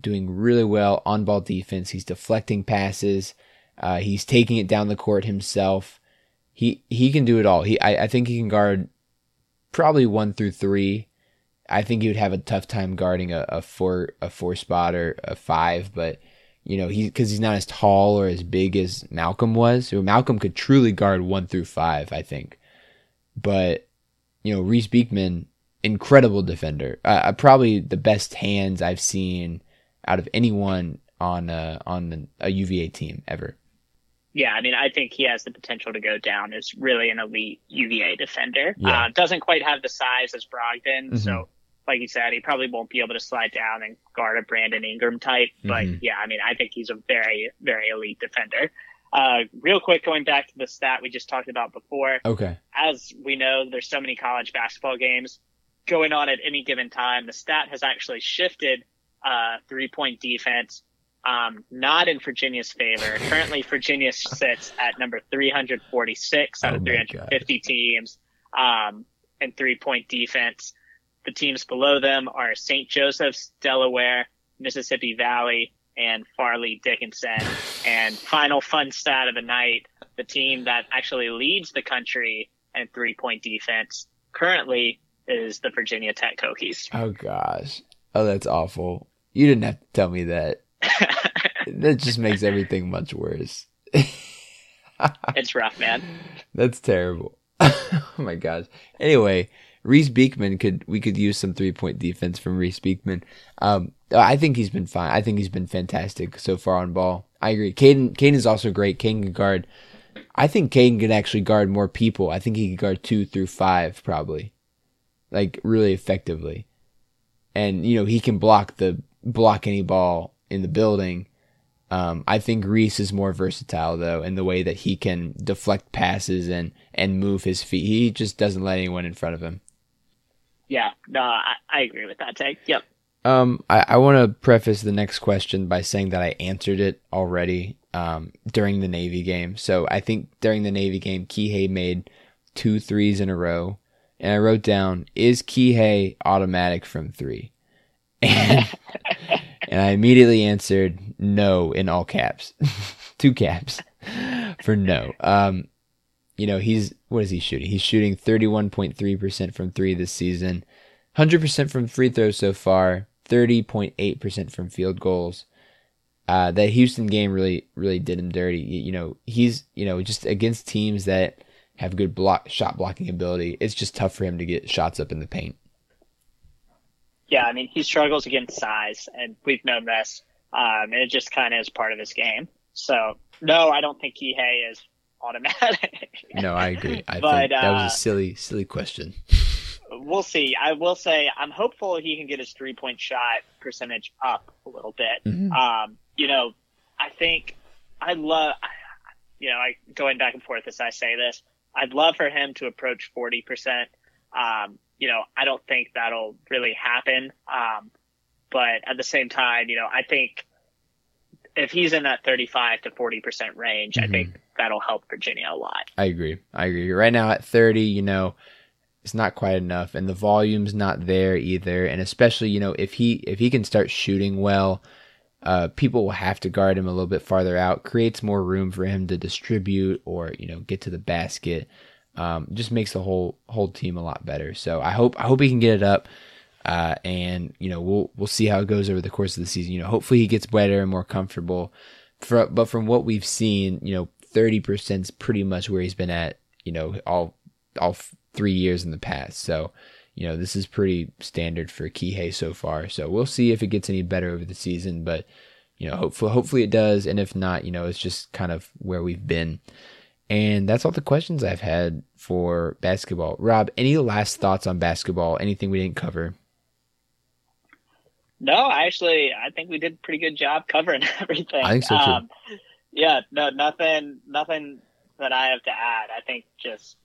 [SPEAKER 1] doing really well on ball defense. He's deflecting passes. Uh, he's taking it down the court himself. He he can do it all. He I, I think he can guard probably one through three. I think he would have a tough time guarding a, a four a four spot or a five, but you know he because he's not as tall or as big as Malcolm was. So Malcolm could truly guard one through five, I think. But you know Reece Beekman, incredible defender, uh, uh, probably the best hands I've seen out of anyone on uh, on a UVA team ever.
[SPEAKER 2] Yeah, I mean, I think he has the potential to go down as really an elite UVA defender.
[SPEAKER 1] Yeah.
[SPEAKER 2] Uh, doesn't quite have the size as Brogdon,
[SPEAKER 1] Mhm.
[SPEAKER 2] so like you said, he probably won't be able to slide down and guard a Brandon Ingram type. But
[SPEAKER 1] Mhm.
[SPEAKER 2] yeah, I mean, I think he's a very, very elite defender. Uh, real quick, going back to the stat we just talked about before,
[SPEAKER 1] Okay.
[SPEAKER 2] as we know, there's so many college basketball games going on at any given time. The stat has actually shifted uh, three point defense, um, not in Virginia's favor. Currently, Virginia sits at number 346 out
[SPEAKER 1] Oh
[SPEAKER 2] of
[SPEAKER 1] my
[SPEAKER 2] 350 teams um, in three point defense. The teams below them are St. Joseph's, Delaware, Mississippi Valley, and Fairleigh Dickinson. And final fun stat of the night the team that actually leads the country in three point defense currently is the Virginia Tech Hokies.
[SPEAKER 1] Oh gosh. Oh, that's awful. You didn't have to tell me that. that just makes everything much worse.
[SPEAKER 2] it's rough, man.
[SPEAKER 1] That's terrible. oh my gosh. Anyway, Reece Beekman could we could use some three point defense from Reece Beekman. Um, I think he's been fine. I think he's been fantastic so far on ball. I agree. Kadin Kadin is also great. Kadin can guard. I think Kadin can actually guard more people. I think he can guard two through five probably, like really effectively. And you know he can block the block any ball in the building. Um, I think Reece is more versatile though in the way that he can deflect passes and and move his feet. He just doesn't let anyone in front of him.
[SPEAKER 2] Yeah, no, I, I agree with that take. Yep.
[SPEAKER 1] Um, I, I want to preface the next question by saying that I answered it already um, during the Navy game. So I think during the Navy game, Kihei made two threes in a row. And I wrote down, is Kihei automatic from three? And, and I immediately answered no in all caps, two caps for no. Um, you know, he's, what is he shooting? He's shooting 31.3% from three this season, 100% from free throws so far, 30.8% from field goals. Uh, that Houston game really, really did him dirty. You, you know, he's, you know, just against teams that have good block, shot blocking ability, it's just tough for him to get shots up in the paint.
[SPEAKER 2] Yeah, I mean, he struggles against size, and we've known this. Um, and it just kind of is part of his game. So, no, I don't think Kihei is automatic.
[SPEAKER 1] no, I agree. I but, think that was a uh, silly, silly question.
[SPEAKER 2] we'll see. I will say I'm hopeful he can get his three point shot percentage up a little bit. Mm-hmm. Um, you know, I think I love, you know, I going back and forth as I say this. I'd love for him to approach 40%. Um, you know, I don't think that'll really happen. Um, but at the same time, you know, I think if he's in that 35 to 40% range, mm-hmm. I think that'll help Virginia a lot.
[SPEAKER 1] I agree. I agree. Right now at 30, you know, it's not quite enough and the volume's not there either. And especially, you know, if he if he can start shooting well, uh, people will have to guard him a little bit farther out, creates more room for him to distribute or, you know, get to the basket. Um, just makes the whole whole team a lot better. So I hope I hope he can get it up. Uh, and you know we'll we'll see how it goes over the course of the season. You know, hopefully he gets better and more comfortable. For, but from what we've seen, you know, thirty percent is pretty much where he's been at. You know, all all three years in the past. So, you know, this is pretty standard for Kihei so far. So we'll see if it gets any better over the season. But you know, hopefully, hopefully it does. And if not, you know, it's just kind of where we've been. And that's all the questions I've had for basketball. Rob, any last thoughts on basketball? Anything we didn't cover?
[SPEAKER 2] No, actually, I think we did a pretty good job covering everything.
[SPEAKER 1] I think so too. Um,
[SPEAKER 2] yeah, no, nothing, nothing that I have to add. I think just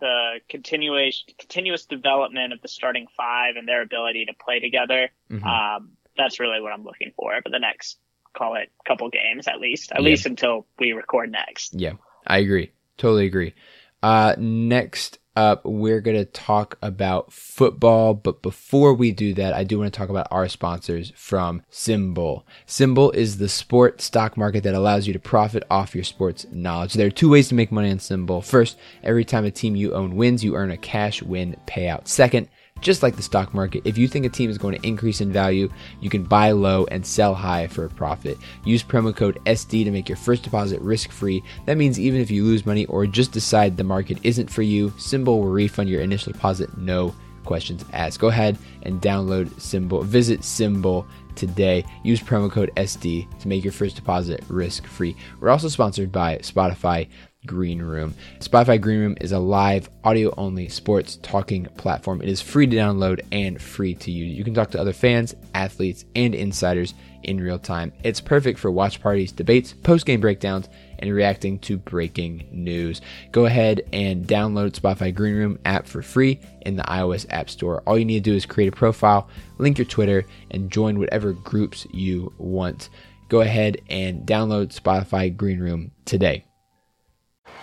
[SPEAKER 2] the continuation, continuous development of the starting five and their ability to play together. Mm-hmm. Um, that's really what I'm looking for for the next call it couple games at least, at yeah. least until we record next.
[SPEAKER 1] Yeah, I agree. Totally agree. Uh, next up, we're going to talk about football. But before we do that, I do want to talk about our sponsors from SimBull. SimBull is the sport stock market that allows you to profit off your sports knowledge. There are two ways to make money on SimBull. First, every time a team you own wins, you earn a cash win payout. Second, just like the stock market, if you think a team is going to increase in value, you can buy low and sell high for a profit. Use promo code SD to make your first deposit risk free. That means even if you lose money or just decide the market isn't for you, SimBull will refund your initial deposit, no questions asked. Go ahead and download SimBull, Visit SimBull today. Use promo code SD to make your first deposit risk free. We're also sponsored by Spotify. Green Room. Spotify Green Room is a live, audio only sports talking platform. It is free to download and free to use. You can talk to other fans, athletes, and insiders in real time. It's perfect for watch parties, debates, post game breakdowns, and reacting to breaking news. Go ahead and download Spotify Green Room app for free in the iOS App Store. All you need to do is create a profile, link your Twitter, and join whatever groups you want. Go ahead and download Spotify Green Room today.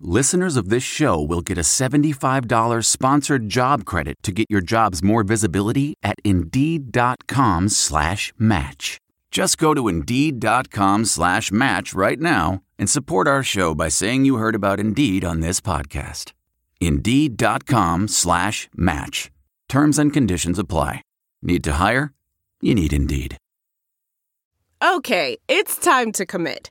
[SPEAKER 4] listeners of this show will get a $75 sponsored job credit to get your jobs more visibility at Indeed.com slash match. Just go to Indeed.com slash match right now and support our show by saying you heard about Indeed on this podcast. Indeed.com slash match. Terms and conditions apply. Need to hire? You need Indeed.
[SPEAKER 5] Okay, it's time to commit.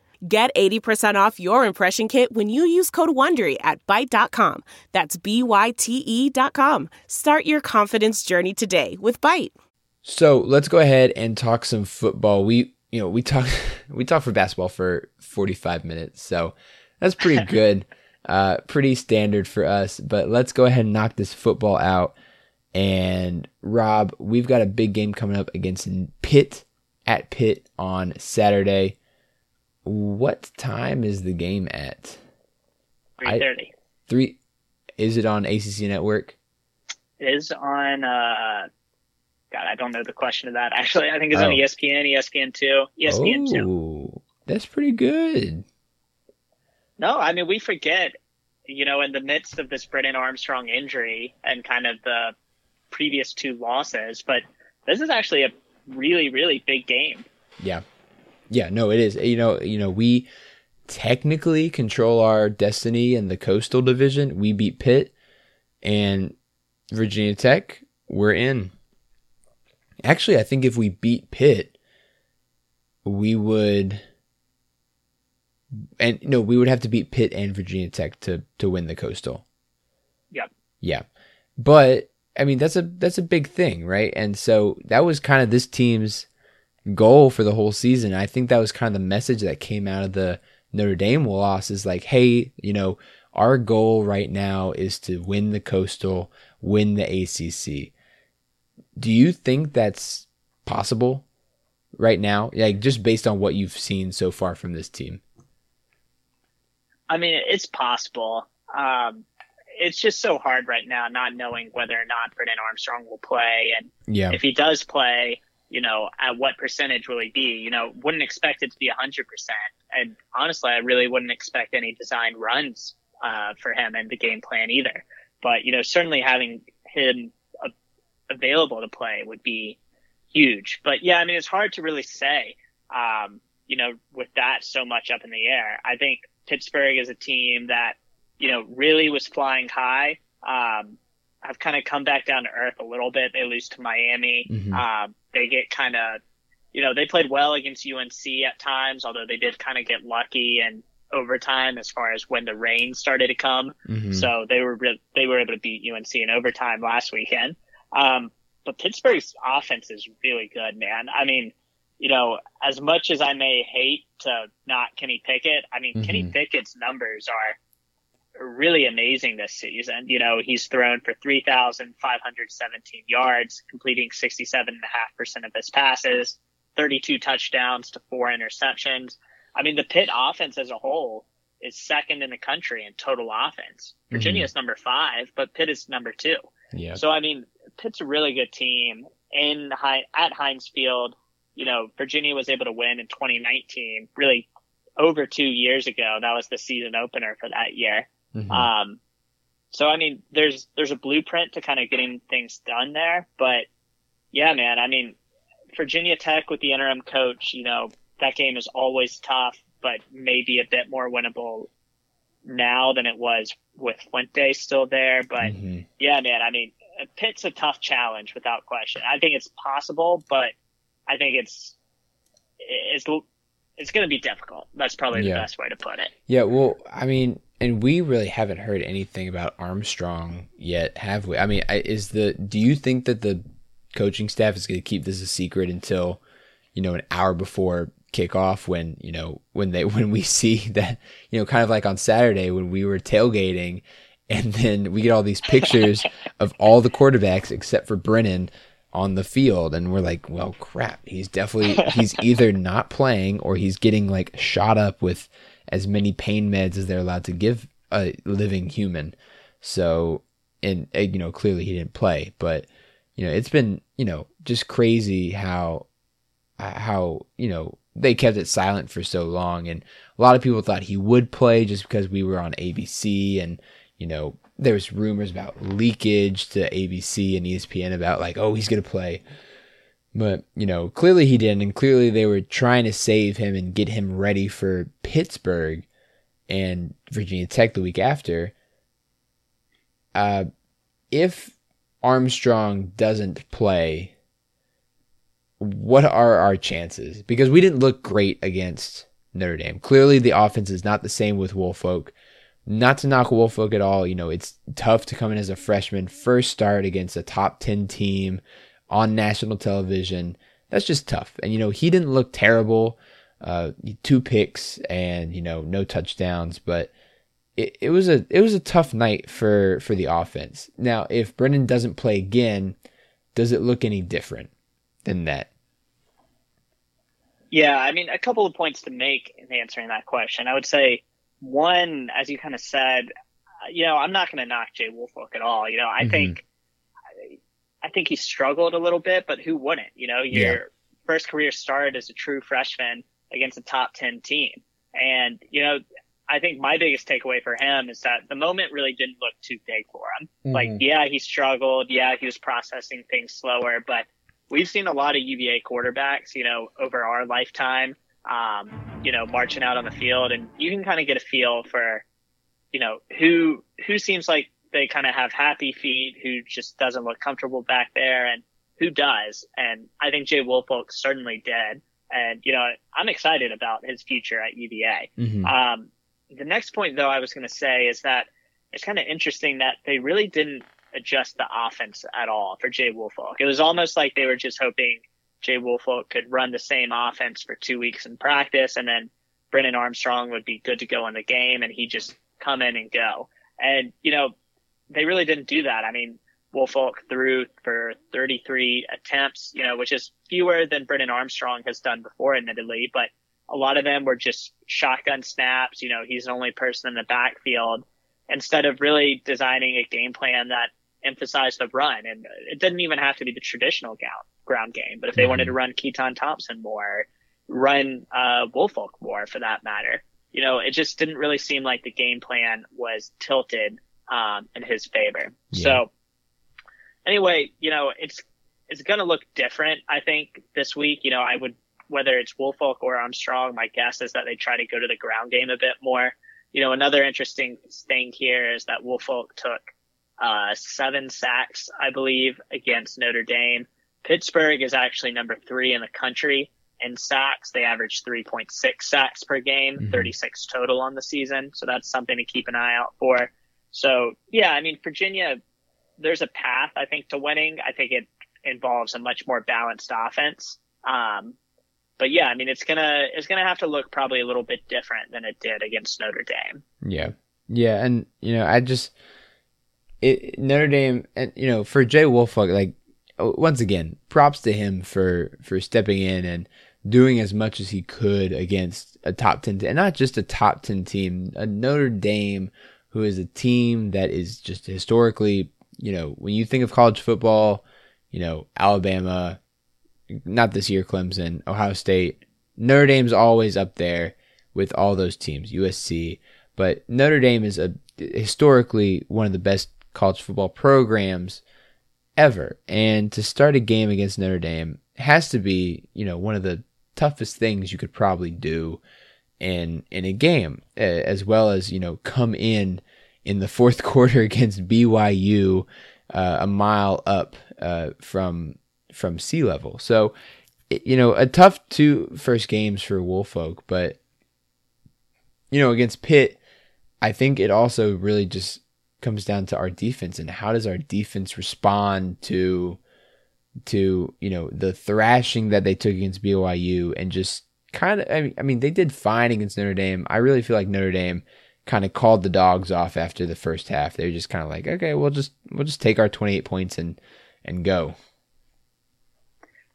[SPEAKER 5] Get 80% off your impression kit when you use code WONDERY at Byte.com. That's B-Y-T-E dot com. Start your confidence journey today with Byte.
[SPEAKER 1] So let's go ahead and talk some football. We, you know, we talk, we talk for basketball for 45 minutes. So that's pretty good. uh, pretty standard for us, but let's go ahead and knock this football out. And Rob, we've got a big game coming up against Pitt at Pitt on Saturday. What time is the game at?
[SPEAKER 2] Three thirty.
[SPEAKER 1] Three. Is it on ACC Network?
[SPEAKER 2] It is on. uh God, I don't know the question of that. Actually, I think it's
[SPEAKER 1] Oh.
[SPEAKER 2] on ESPN, ESPN two, ESPN two.
[SPEAKER 1] Oh, that's pretty good.
[SPEAKER 2] No, I mean we forget, you know, in the midst of this Brennan Armstrong injury and kind of the previous two losses, but this is actually a really, really big game.
[SPEAKER 1] Yeah. Yeah, no, it is. You know, you know, we technically control our destiny in the coastal division. We beat Pitt and Virginia Tech, we're in. Actually, I think if we beat Pitt, we would and no, we would have to beat Pitt and Virginia Tech to to win the coastal.
[SPEAKER 2] Yeah.
[SPEAKER 1] Yeah. But I mean that's a that's a big thing, right? And so that was kind of this team's goal for the whole season. I think that was kind of the message that came out of the Notre Dame loss is like, hey, you know, our goal right now is to win the coastal, win the ACC. Do you think that's possible right now? Like just based on what you've seen so far from this team?
[SPEAKER 2] I mean, it's possible. Um, it's just so hard right now, not knowing whether or not Brennan Armstrong will play, and
[SPEAKER 1] Yeah.
[SPEAKER 2] if he does play, you know, at what percentage will he be? You know, wouldn't expect it to be hundred percent. And honestly, I really wouldn't expect any design runs uh, for him in the game plan either. But you know, certainly having him uh, available to play would be huge. But yeah, I mean, it's hard to really say. Um, you know, with that so much up in the air, I think Pittsburgh is a team that you know really was flying high. Um, have kind of come back down to earth a little bit. They lose to Miami.
[SPEAKER 1] Mhm.
[SPEAKER 2] Um, they get kind of, you know, they played well against UNC at times, although they did kind of get lucky and overtime as far as when the rain started to come.
[SPEAKER 1] Mhm.
[SPEAKER 2] So they were re- they were able to beat UNC in overtime last weekend. Um, but Pittsburgh's offense is really good, man. I mean, you know, as much as I may hate to not Kenny Pickett, I mean, Kenny
[SPEAKER 1] Mhm.
[SPEAKER 2] Pickett's numbers are really amazing this season. You know, he's thrown for 3,517 yards, completing 67.5% of his passes, 32 touchdowns to four interceptions. I mean, the Pitt offense as a whole is second in the country in total offense. Mm-hmm. Virginia is number five, but Pitt is number two.
[SPEAKER 1] yeah.
[SPEAKER 2] So I mean, Pitt's a really good team in at Heinz Field. You know, Virginia was able to win in 2019, really over two years ago. That was the season opener for that year.
[SPEAKER 1] Mhm.
[SPEAKER 2] Um, so I mean, there's there's a blueprint to kind of getting things done there, but yeah, man, I mean, Virginia Tech with the interim coach, you know, that game is always tough, but maybe a bit more winnable now than it was with Fuente still there. But mm-hmm. yeah, man, I mean, Pitt's a tough challenge without question. I think it's possible, but I think it's it's it's going to be difficult. That's probably yeah. the best way to put it.
[SPEAKER 1] Yeah, well, I mean, and we really haven't heard anything about Armstrong yet, have we? I mean, is the do you think that the coaching staff is going to keep this a secret until you know an hour before kickoff when you know when they when we see that you know kind of like on Saturday when we were tailgating and then we get all these pictures of all the quarterbacks except for Brennan on the field and we're like well crap he's definitely he's either not playing or he's getting like shot up with as many pain meds as they're allowed to give a living human. So and you know clearly he didn't play but you know it's been you know just crazy how how you know they kept it silent for so long. And a lot of people thought he would play just because we were on ABC and you know there was rumors about leakage to ABC and ESPN about like oh he's to play but you know clearly he didn't and clearly they were trying to save him and get him ready for Pittsburgh and Virginia Tech the week after uh if Armstrong doesn't play what are our chances? Because we didn't look great against Notre Dame. Clearly, the offense is not the same with Woolfolk. Not to knock Woolfolk at all, you know, it's tough to come in as a freshman, first start against a top 10 team on national television. That's just tough. And, you know, he didn't look terrible. Uh, two picks and, you know, no touchdowns, but it, it was a it was a tough night for for the offense. Now, if Brennan doesn't play again, does it look any different than that?
[SPEAKER 2] Yeah, I mean, a couple of points to make in answering that question. I would say one, as you kind of said, you know, I'm not going to knock Jay Woolfolk at all. You know, I mm-hmm. think, I think he struggled a little bit, but who wouldn't? You know, your yeah. first career start as a true freshman against a top 10 team. And, you know, I think my biggest takeaway for him is that the moment really didn't look too big for him. Mm-hmm. Like, yeah, he struggled. Yeah, he was processing things slower, but we've seen a lot of UVA quarterbacks, you know, over our lifetime, um, you know, marching out on the field, and you can kind of get a feel for, you know, who who seems like they kind of have happy feet, who just doesn't look comfortable back there, and who does. And I think Jay Woolfolk certainly did. And you know, I'm excited about his future at UVA. Mm-hmm. Um, the next point, though, I was going to say is that it's kind of interesting that they really didn't adjust the offense at all for Jay Woolfolk. It was almost like they were just hoping Jay Woolfolk could run the same offense for two weeks in practice and then Brennan Armstrong would be good to go in the game and he just come in and go. And, you know, they really didn't do that. I mean, Woolfolk threw for 33 attempts, you know, which is fewer than Brennan Armstrong has done before, admittedly, but a lot of them were just shotgun snaps. You know, he's the only person in the backfield instead of really designing a game plan that emphasized the run. And it didn't even have to be the traditional ground game, but if they mm-hmm. wanted to run Keytaon Thompson more, run uh, Woolfolk more for that matter, you know, it just didn't really seem like the game plan was tilted um, in his favor. Yeah. So anyway, you know, it's it's going to look different. I think this week, you know, I would whether it's Woolfolk or Armstrong, my guess is that they try to go to the ground game a bit more. You know, another interesting thing here is that Woolfolk took uh, seven sacks, I believe, against Notre Dame. Pittsburgh is actually number three in the country in sacks. They average 3.6 sacks per game, mm-hmm. 36 total on the season. So that's something to keep an eye out for. So yeah, I mean, Virginia, there's a path, I think, to winning. I think it involves a much more balanced offense. Um, but yeah, I mean, it's gonna, it's gonna have to look probably a little bit different than it did against Notre Dame.
[SPEAKER 1] Yeah. Yeah. And, you know, I just, it, Notre Dame, and you know, for Jay Woolfolk, like once again, props to him for for stepping in and doing as much as he could against a top ten, and not just a top ten team, a Notre Dame, who is a team that is just historically, you know, when you think of college football, you know, Alabama, not this year, Clemson, Ohio State, Notre Dame's always up there with all those teams, USC. But Notre Dame is a historically one of the best college football programs ever. And to start a game against Notre Dame has to be, you know, one of the toughest things you could probably do in in a game, as well as you know come in in the fourth quarter against BYU, uh, a mile up uh, from from sea level. So, you know, a tough two first games for Woolfolk, but you know, against Pitt, I think it also really just comes down to our defense and how does our defense respond to to you know the thrashing that they took against BYU and just kind of, I mean, I mean, they did fine against Notre Dame. I really feel like Notre Dame kind of called the dogs off after the first half. They were just kind of like, okay, we'll just we'll just take our 28 points and and go.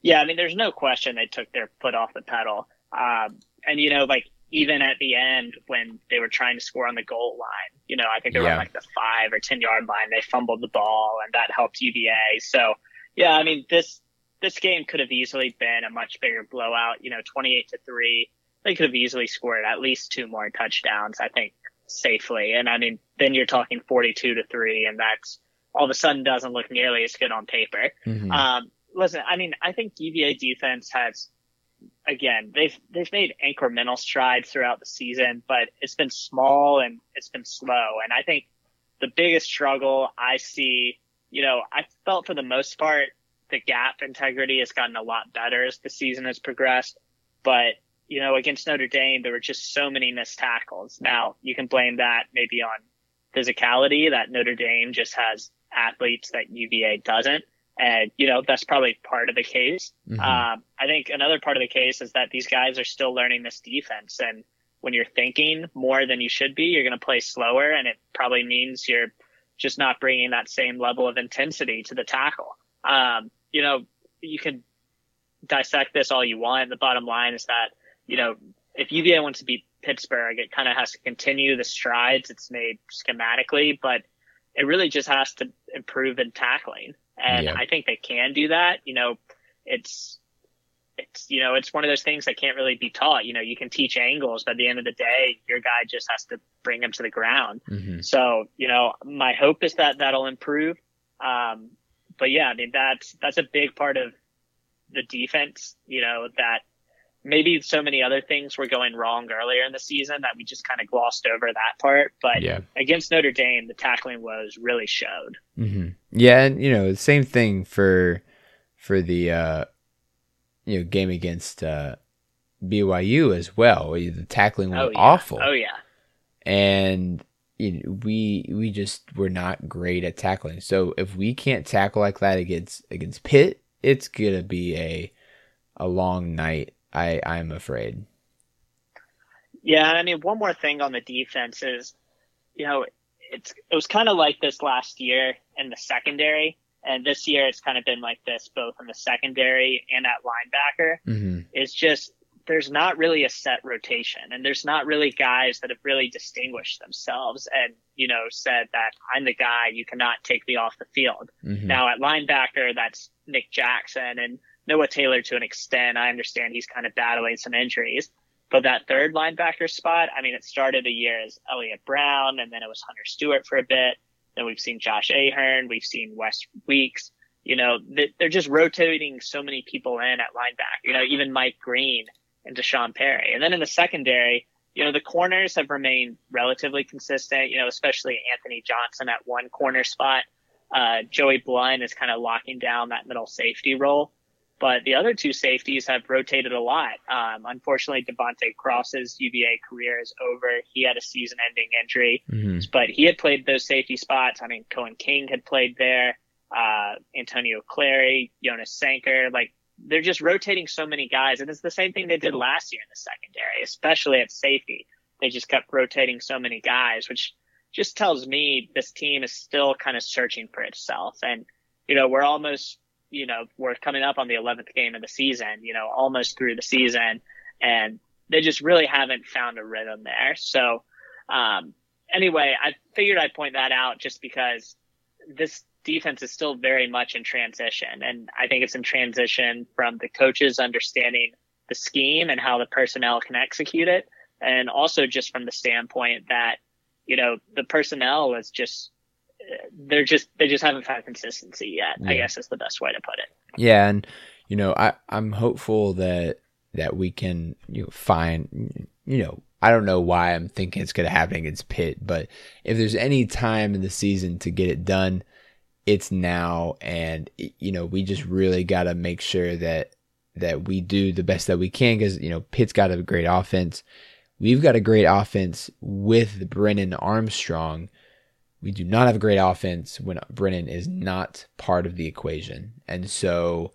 [SPEAKER 2] Yeah, I mean, there's no question they took their foot off the pedal. Um, and you know, like even at the end when they were trying to score on the goal line, you know, I think they were yeah. on like the five or ten yard line. They fumbled the ball, and that helped UVA. So yeah, I mean, this this game could have easily been a much bigger blowout. You know, 28 to three. They could have easily scored at least two more touchdowns. I think safely. And I mean, then you're talking 42 to three, and that's all of a sudden doesn't look nearly as good on paper. Mm-hmm. Um, listen, I mean, I think UVA defense has, again, they've, they've made incremental strides throughout the season, but it's been small and it's been slow. And I think the biggest struggle I see, you know, I felt for the most part, the gap integrity has gotten a lot better as the season has progressed. But, you know, against Notre Dame, there were just so many missed tackles. Now, you can blame that maybe on physicality that Notre Dame just has athletes that UVA doesn't. And, you know, that's probably part of the case. Mm-hmm. Um, I think another part of the case is that these guys are still learning this defense. And when you're thinking more than you should be, you're going to play slower. And it probably means you're just not bringing that same level of intensity to the tackle. Um, you know, you can dissect this all you want. The bottom line is that, you know, if UVA wants to beat Pittsburgh, it kind of has to continue the strides it's made schematically, but it really just has to improve in tackling. And yeah. I think they can do that. You know, it's, it's, you know, it's one of those things that can't really be taught. You know, you can teach angles, but at the end of the day, your guy just has to bring them to the ground. Mm-hmm. So, you know, my hope is that that'll improve. Um, but yeah, I mean that's that's a big part of the defense. You know that maybe so many other things were going wrong earlier in the season that we just kind of glossed over that part. But yeah. against Notre Dame, the tackling was really showed.
[SPEAKER 1] Mm-hmm. Yeah, and you know, same thing for for the uh, you know game against uh, BYU as well. The tackling was
[SPEAKER 2] oh, yeah.
[SPEAKER 1] awful.
[SPEAKER 2] Oh yeah,
[SPEAKER 1] and you know, we we just were not great at tackling. So if we can't tackle like that against against Pitt, it's gonna be a a long night. I I'm afraid.
[SPEAKER 2] Yeah, I mean, one more thing on the defense is, you know, it's it was kind of like this last year in the secondary, and this year it's kind of been like this both in the secondary and at linebacker. Mm-hmm. It's just there's not really a set rotation and there's not really guys that have really distinguished themselves and, you know, said that I'm the guy, you cannot take me off the field. Mm-hmm. Now at linebacker, that's Nick Jackson and Noah Taylor to an extent. I understand he's kind of battling some injuries, but that third linebacker spot, I mean, it started a year as Elliott Brown and then it was Hunter Stewart for a bit. Then we've seen Josh Ahern. We've seen Wes Weeks. You know, they're just rotating so many people in at linebacker. You know, even Mike Green and D'Sean Perry. And then in the secondary, you know, the corners have remained relatively consistent, you know, especially Anthony Johnson at one corner spot. Uh, Joey Blount is kind of locking down that middle safety role. But the other two safeties have rotated a lot. Um, unfortunately, De'Vante Cross's UVA career is over. He had a season ending injury, mm-hmm. but he had played those safety spots. I mean, Coen King had played there, uh, Antonio Clary, Jonas Sanker. Like they're just rotating so many guys. And it's the same thing they did last year in the secondary, especially at safety. They just kept rotating so many guys, which just tells me this team is still kind of searching for itself. And, you know, we're almost, you know, we're coming up on the 11th game of the season, you know, almost through the season. And they just really haven't found a rhythm there. So, um, anyway, I figured I'd point that out just because this defense is still very much in transition. And I think it's in transition from the coaches understanding the scheme and how the personnel can execute it. And also just from the standpoint that, you know, the personnel is just, they're just, they just haven't found consistency yet, yeah. I guess is the best way to put it.
[SPEAKER 1] Yeah. And, you know, I I'm hopeful that that we can you know, find you know I don't know why I'm thinking it's going to happen against Pitt, but if there's any time in the season to get it done, it's now. And you know, we just really got to make sure that that we do the best that we can because you know Pitt's got a great offense. We've got a great offense with Brennan Armstrong. We do not have a great offense when Brennan is not part of the equation. And so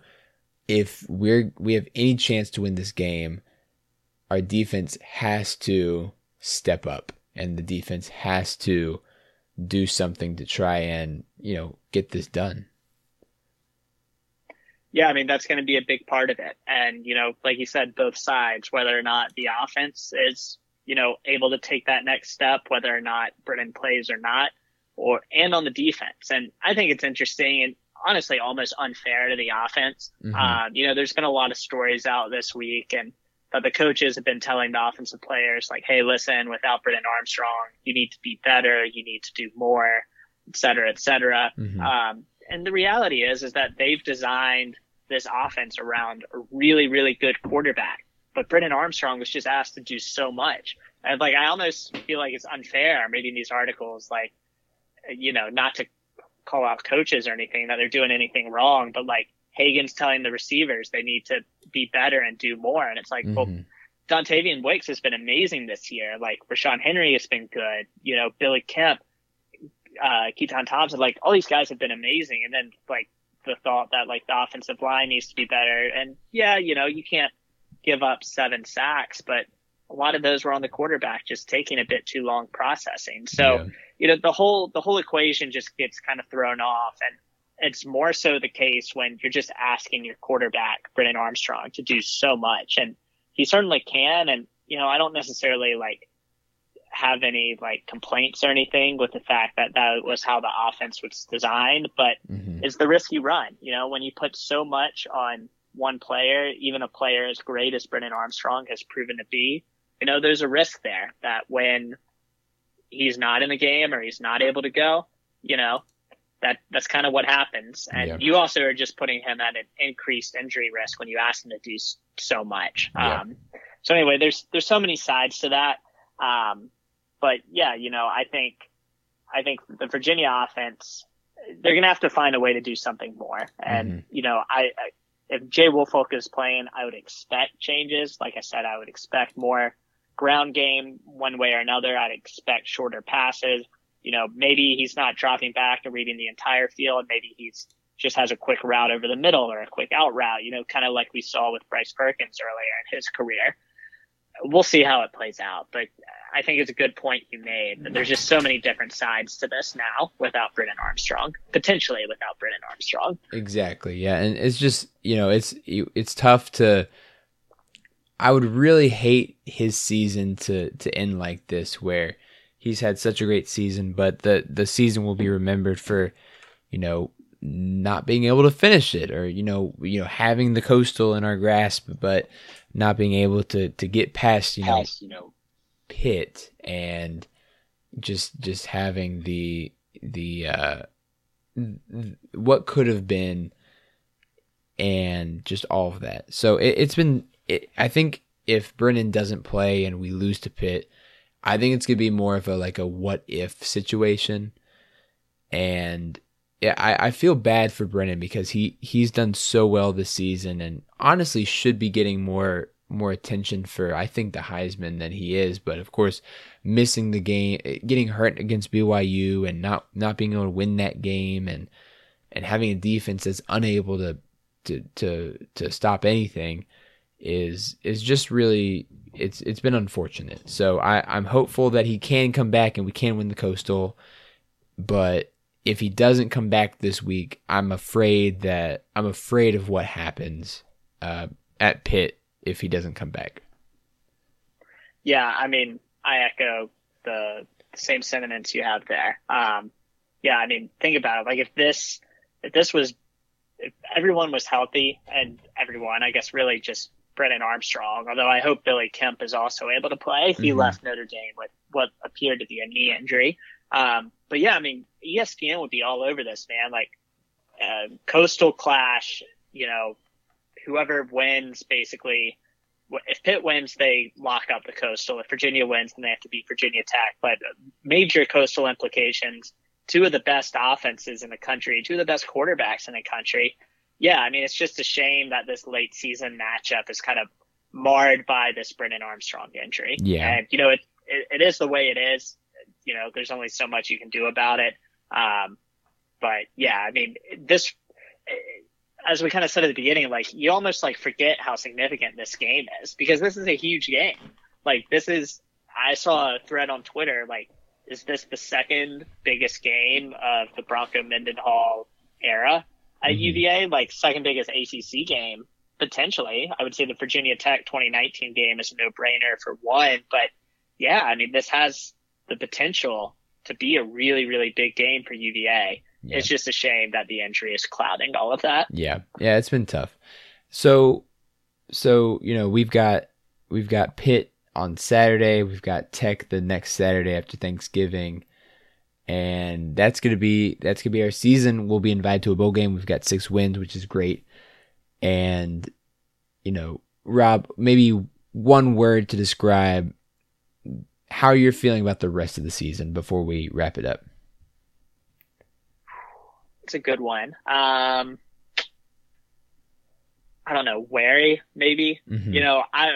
[SPEAKER 1] if we're we have any chance to win this game, our defense has to step up and the defense has to do something to try and, you know, get this done.
[SPEAKER 2] Yeah, I mean that's going to be a big part of it. And, you know, like you said, both sides, whether or not the offense is, you know, able to take that next step, whether or not Brennan plays or not, or and on the defense. And I think it's interesting and honestly almost unfair to the offense. Mm-hmm. Um, you know, there's been a lot of stories out this week and that the coaches have been telling the offensive players like, Hey, listen, without Brennan Armstrong, you need to be better. You need to do more, et cetera, et cetera. Mm-hmm. Um, and the reality is, is that they've designed this offense around a really, really good quarterback. But Brennan Armstrong was just asked to do so much. And like, I almost feel like it's unfair reading these articles, like, you know, not to call out coaches or anything that they're doing anything wrong, but like Hagans telling the receivers they need to be better and do more. And it's like, mm-hmm. well, Dontayvion Wicks has been amazing this year. Like Ra'Shaun Henry has been good. You know, Billy Kemp, uh, Keytaon Thompson, like all these guys have been amazing. And then like the thought that like the offensive line needs to be better. And yeah, you know, you can't give up seven sacks, but a lot of those were on the quarterback just taking a bit too long processing. So, yeah. you know, the whole, the whole equation just gets kind of thrown off. And it's more so the case when you're just asking your quarterback, Brennan Armstrong, to do so much. And he certainly can. And, you know, I don't necessarily like have any like complaints or anything with the fact that that was how the offense was designed, but mm-hmm. it's the risk you run. You know, when you put so much on one player, even a player as great as Brennan Armstrong has proven to be, you know, there's a risk there that when he's not in the game or he's not able to go, you know, that that's kind of what happens. And yeah. you also are just putting him at an increased injury risk when you ask him to do so much. Yeah. Um, so anyway, there's there's so many sides to that. Um, but yeah, you know, I think I think the Virginia offense they're gonna have to find a way to do something more. And mm-hmm. you know, I, I if Jay Woolfolk is playing, I would expect changes. Like I said, I would expect more ground game one way or another. I'd expect shorter passes. You know, maybe he's not dropping back and reading the entire field. Maybe he's just has a quick route over the middle or a quick out route, you know, kind of like we saw with Bryce Perkins earlier in his career. We'll see how it plays out, but I think it's a good point you made that there's just so many different sides to this now without Brennan Armstrong, potentially without Brennan Armstrong.
[SPEAKER 1] Exactly. Yeah. And it's just, you know, it's, it's tough to, I would really hate his season to to end like this, where he's had such a great season, but the the season will be remembered for, you know, not being able to finish it, or you know, you know, having the coastal in our grasp, but not being able to to get past, you know, you know, Pitt and just just having the the uh what could have been and just all of that. So it, has been it, I think if Brennan doesn't play and we lose to Pitt, I think it's gonna be more of a like a what if situation. And yeah, I, I feel bad for Brennan because he he's done so well this season and honestly should be getting more more attention for I think the Heisman than he is. But of course, missing the game, eh, getting hurt against BYU, and not not being able to win that game, and and having a defense that's unable to to to to stop anything is is just really it's it's been unfortunate. So I, I'm hopeful that he can come back and we can win the coastal. But if he doesn't come back this week, I'm afraid that I'm afraid of what happens uh, at Pitt if he doesn't come back.
[SPEAKER 2] Yeah, I mean, I echo the same sentiments you have there. Um, yeah, I mean, think about it. Like if this, if this was, if everyone was healthy and everyone, I guess, really just Brennan Armstrong, although I hope Billy Kemp is also able to play. He mm-hmm. left Notre Dame with what appeared to be a knee injury. Um, but yeah, I mean, ESPN would be all over this, man. Like, uh, coastal clash, you know, whoever wins basically if Pitt wins, they lock up the Coastal. If Virginia wins, then they have to beat Virginia Tech. But major Coastal implications. Two of the best offenses in the country, two of the best quarterbacks in the country. Yeah, I mean, it's just a shame that this late season matchup is kind of marred by this Brennan Armstrong injury.
[SPEAKER 1] Yeah.
[SPEAKER 2] And, you know, it, it, it is the way it is. You know, there's only so much you can do about it. Um, but yeah, I mean, this, as we kind of said at the beginning, like you almost like forget how significant this game is because this is a huge game. Like this is, I saw a thread on Twitter, like, is this the second biggest game of the Bronco Mendenhall era at mm-hmm. UVA? Like second biggest ACC game potentially. I would say the Virginia Tech 2019 game is a no brainer for one, but yeah, I mean, this has the potential to be a really, really big game for UVA. Yeah. It's just a shame that the injury is clouding all of that.
[SPEAKER 1] Yeah. Yeah, it's been tough. So so, you know, we've got we've got Pitt on Saturday, we've got Tech the next Saturday after Thanksgiving. And that's gonna be that's gonna be our season. We'll be invited to a bowl game. We've got six wins, which is great. And you know, Rob, maybe one word to describe how you're feeling about the rest of the season before we wrap it up.
[SPEAKER 2] It's a good one. Um, I don't know, wary maybe. Mm-hmm. You know, I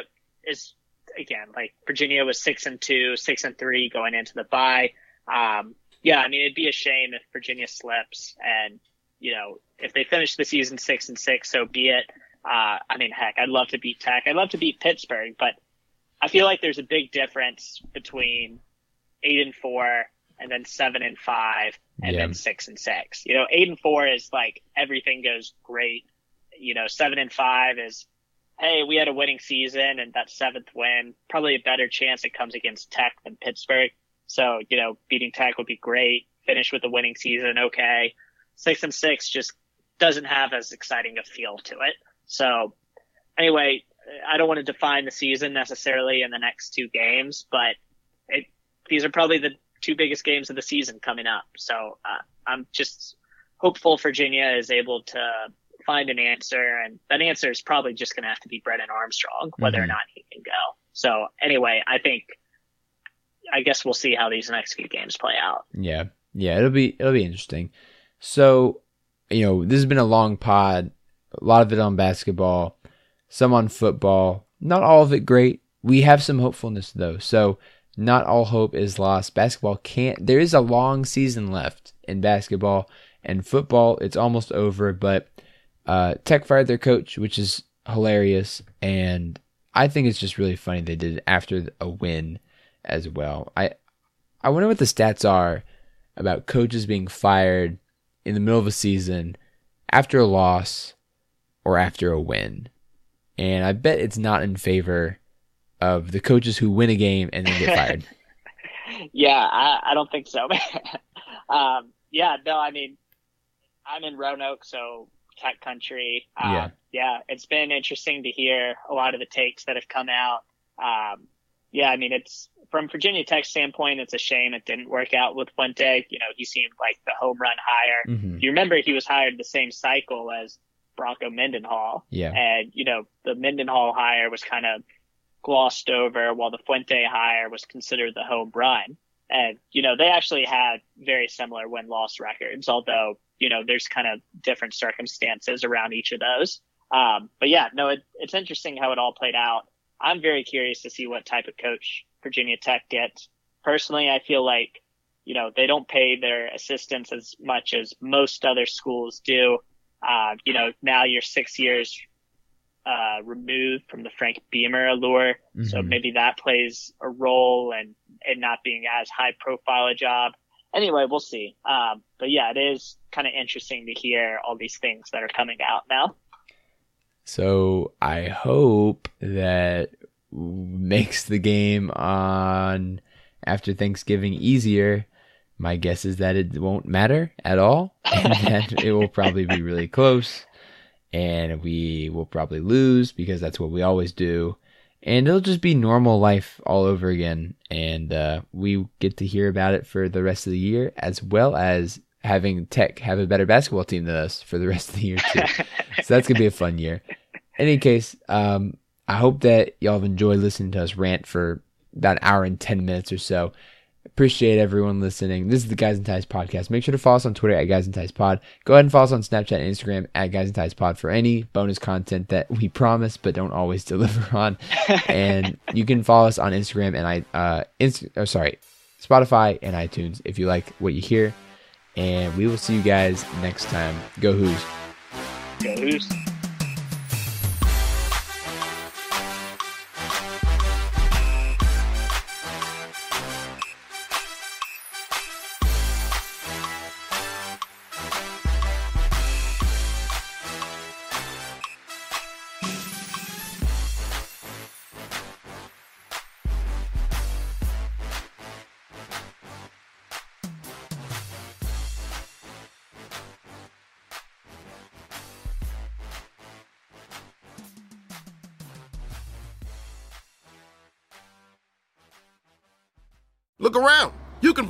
[SPEAKER 2] is again like Virginia was six and two, six and three going into the bye. Um, yeah, I mean it'd be a shame if Virginia slips, and you know if they finish the season six and six, so be it. Uh, I mean, heck, I'd love to beat Tech. I'd love to beat Pittsburgh, but I feel like there's a big difference between eight and four and then seven and five and yeah. then six and six. You know, eight and four is like everything goes great. You know, seven and five is, hey, we had a winning season and that seventh win, probably a better chance it comes against Tech than Pittsburgh. So, you know, beating Tech would be great. Finish with a winning season, okay. Six and six just doesn't have as exciting a feel to it. So anyway, I don't want to define the season necessarily in the next two games, but it, these are probably the two biggest games of the season coming up. So uh, I'm just hopeful Virginia is able to find an answer, and that answer is probably just going to have to be Brennan Armstrong, whether mm-hmm. or not he can go. So anyway, I think I guess we'll see how these next few games play out.
[SPEAKER 1] Yeah, yeah, it'll be it'll be interesting. So you know, this has been a long pod, a lot of it on basketball, some on football. Not all of it great. We have some hopefulness though. So not all hope is lost. Basketball can't, there is a long season left in basketball and football. It's almost over, but uh, Tech fired their coach, which is hilarious. And I think it's just really funny they did it after a win as well. I, I wonder what the stats are about coaches being fired in the middle of a season after a loss or after a win. And I bet it's not in favor of the coaches who win a game and then get fired.
[SPEAKER 2] yeah, I, I, don't think so. um, yeah, no, I mean, I'm in Roanoke, so tech country. Um, yeah. Yeah, it's been interesting to hear a lot of the takes that have come out. Um, yeah, I mean, it's from Virginia Tech standpoint, it's a shame it didn't work out with Fuente. You know, he seemed like the home run hire. Mm-hmm. You remember he was hired the same cycle as Bronco Mendenhall.
[SPEAKER 1] Yeah.
[SPEAKER 2] And, you know, the Mendenhall hire was kind of glossed over while the Fuente hire was considered the home run. And, you know, they actually had very similar win loss records, although, you know, there's kind of different circumstances around each of those. Um, but yeah, no, it, it's interesting how it all played out. I'm very curious to see what type of coach Virginia Tech gets. Personally, I feel like, you know, they don't pay their assistants as much as most other schools do. Uh, you know, now you're six years uh, removed from the Frank Beamer allure. Mm-hmm. So maybe that plays a role and it not being as high profile a job. Anyway, we'll see. Um, but yeah, it is kind of interesting to hear all these things that are coming out now.
[SPEAKER 1] So I hope that makes the game on after Thanksgiving easier. My guess is that it won't matter at all and that it will probably be really close and we will probably lose because that's what we always do. And it'll just be normal life all over again. And uh, we get to hear about it for the rest of the year, as well as having Tech have a better basketball team than us for the rest of the year, too. so that's going to be a fun year. In any case, um, I hope that y'all have enjoyed listening to us rant for about an hour and 10 minutes or so. Appreciate everyone listening. This is the Guys and Ties podcast. Make sure to follow us on Twitter at Guys and Ties Pod. Go ahead and follow us on Snapchat and Instagram at Guys and Ties Pod for any bonus content that we promise but don't always deliver on. and you can follow us on Instagram and I uh inst- oh, sorry, Spotify and iTunes if you like what you hear. And we will see you guys next time. Go Hoos.
[SPEAKER 2] Go
[SPEAKER 6] Hoos.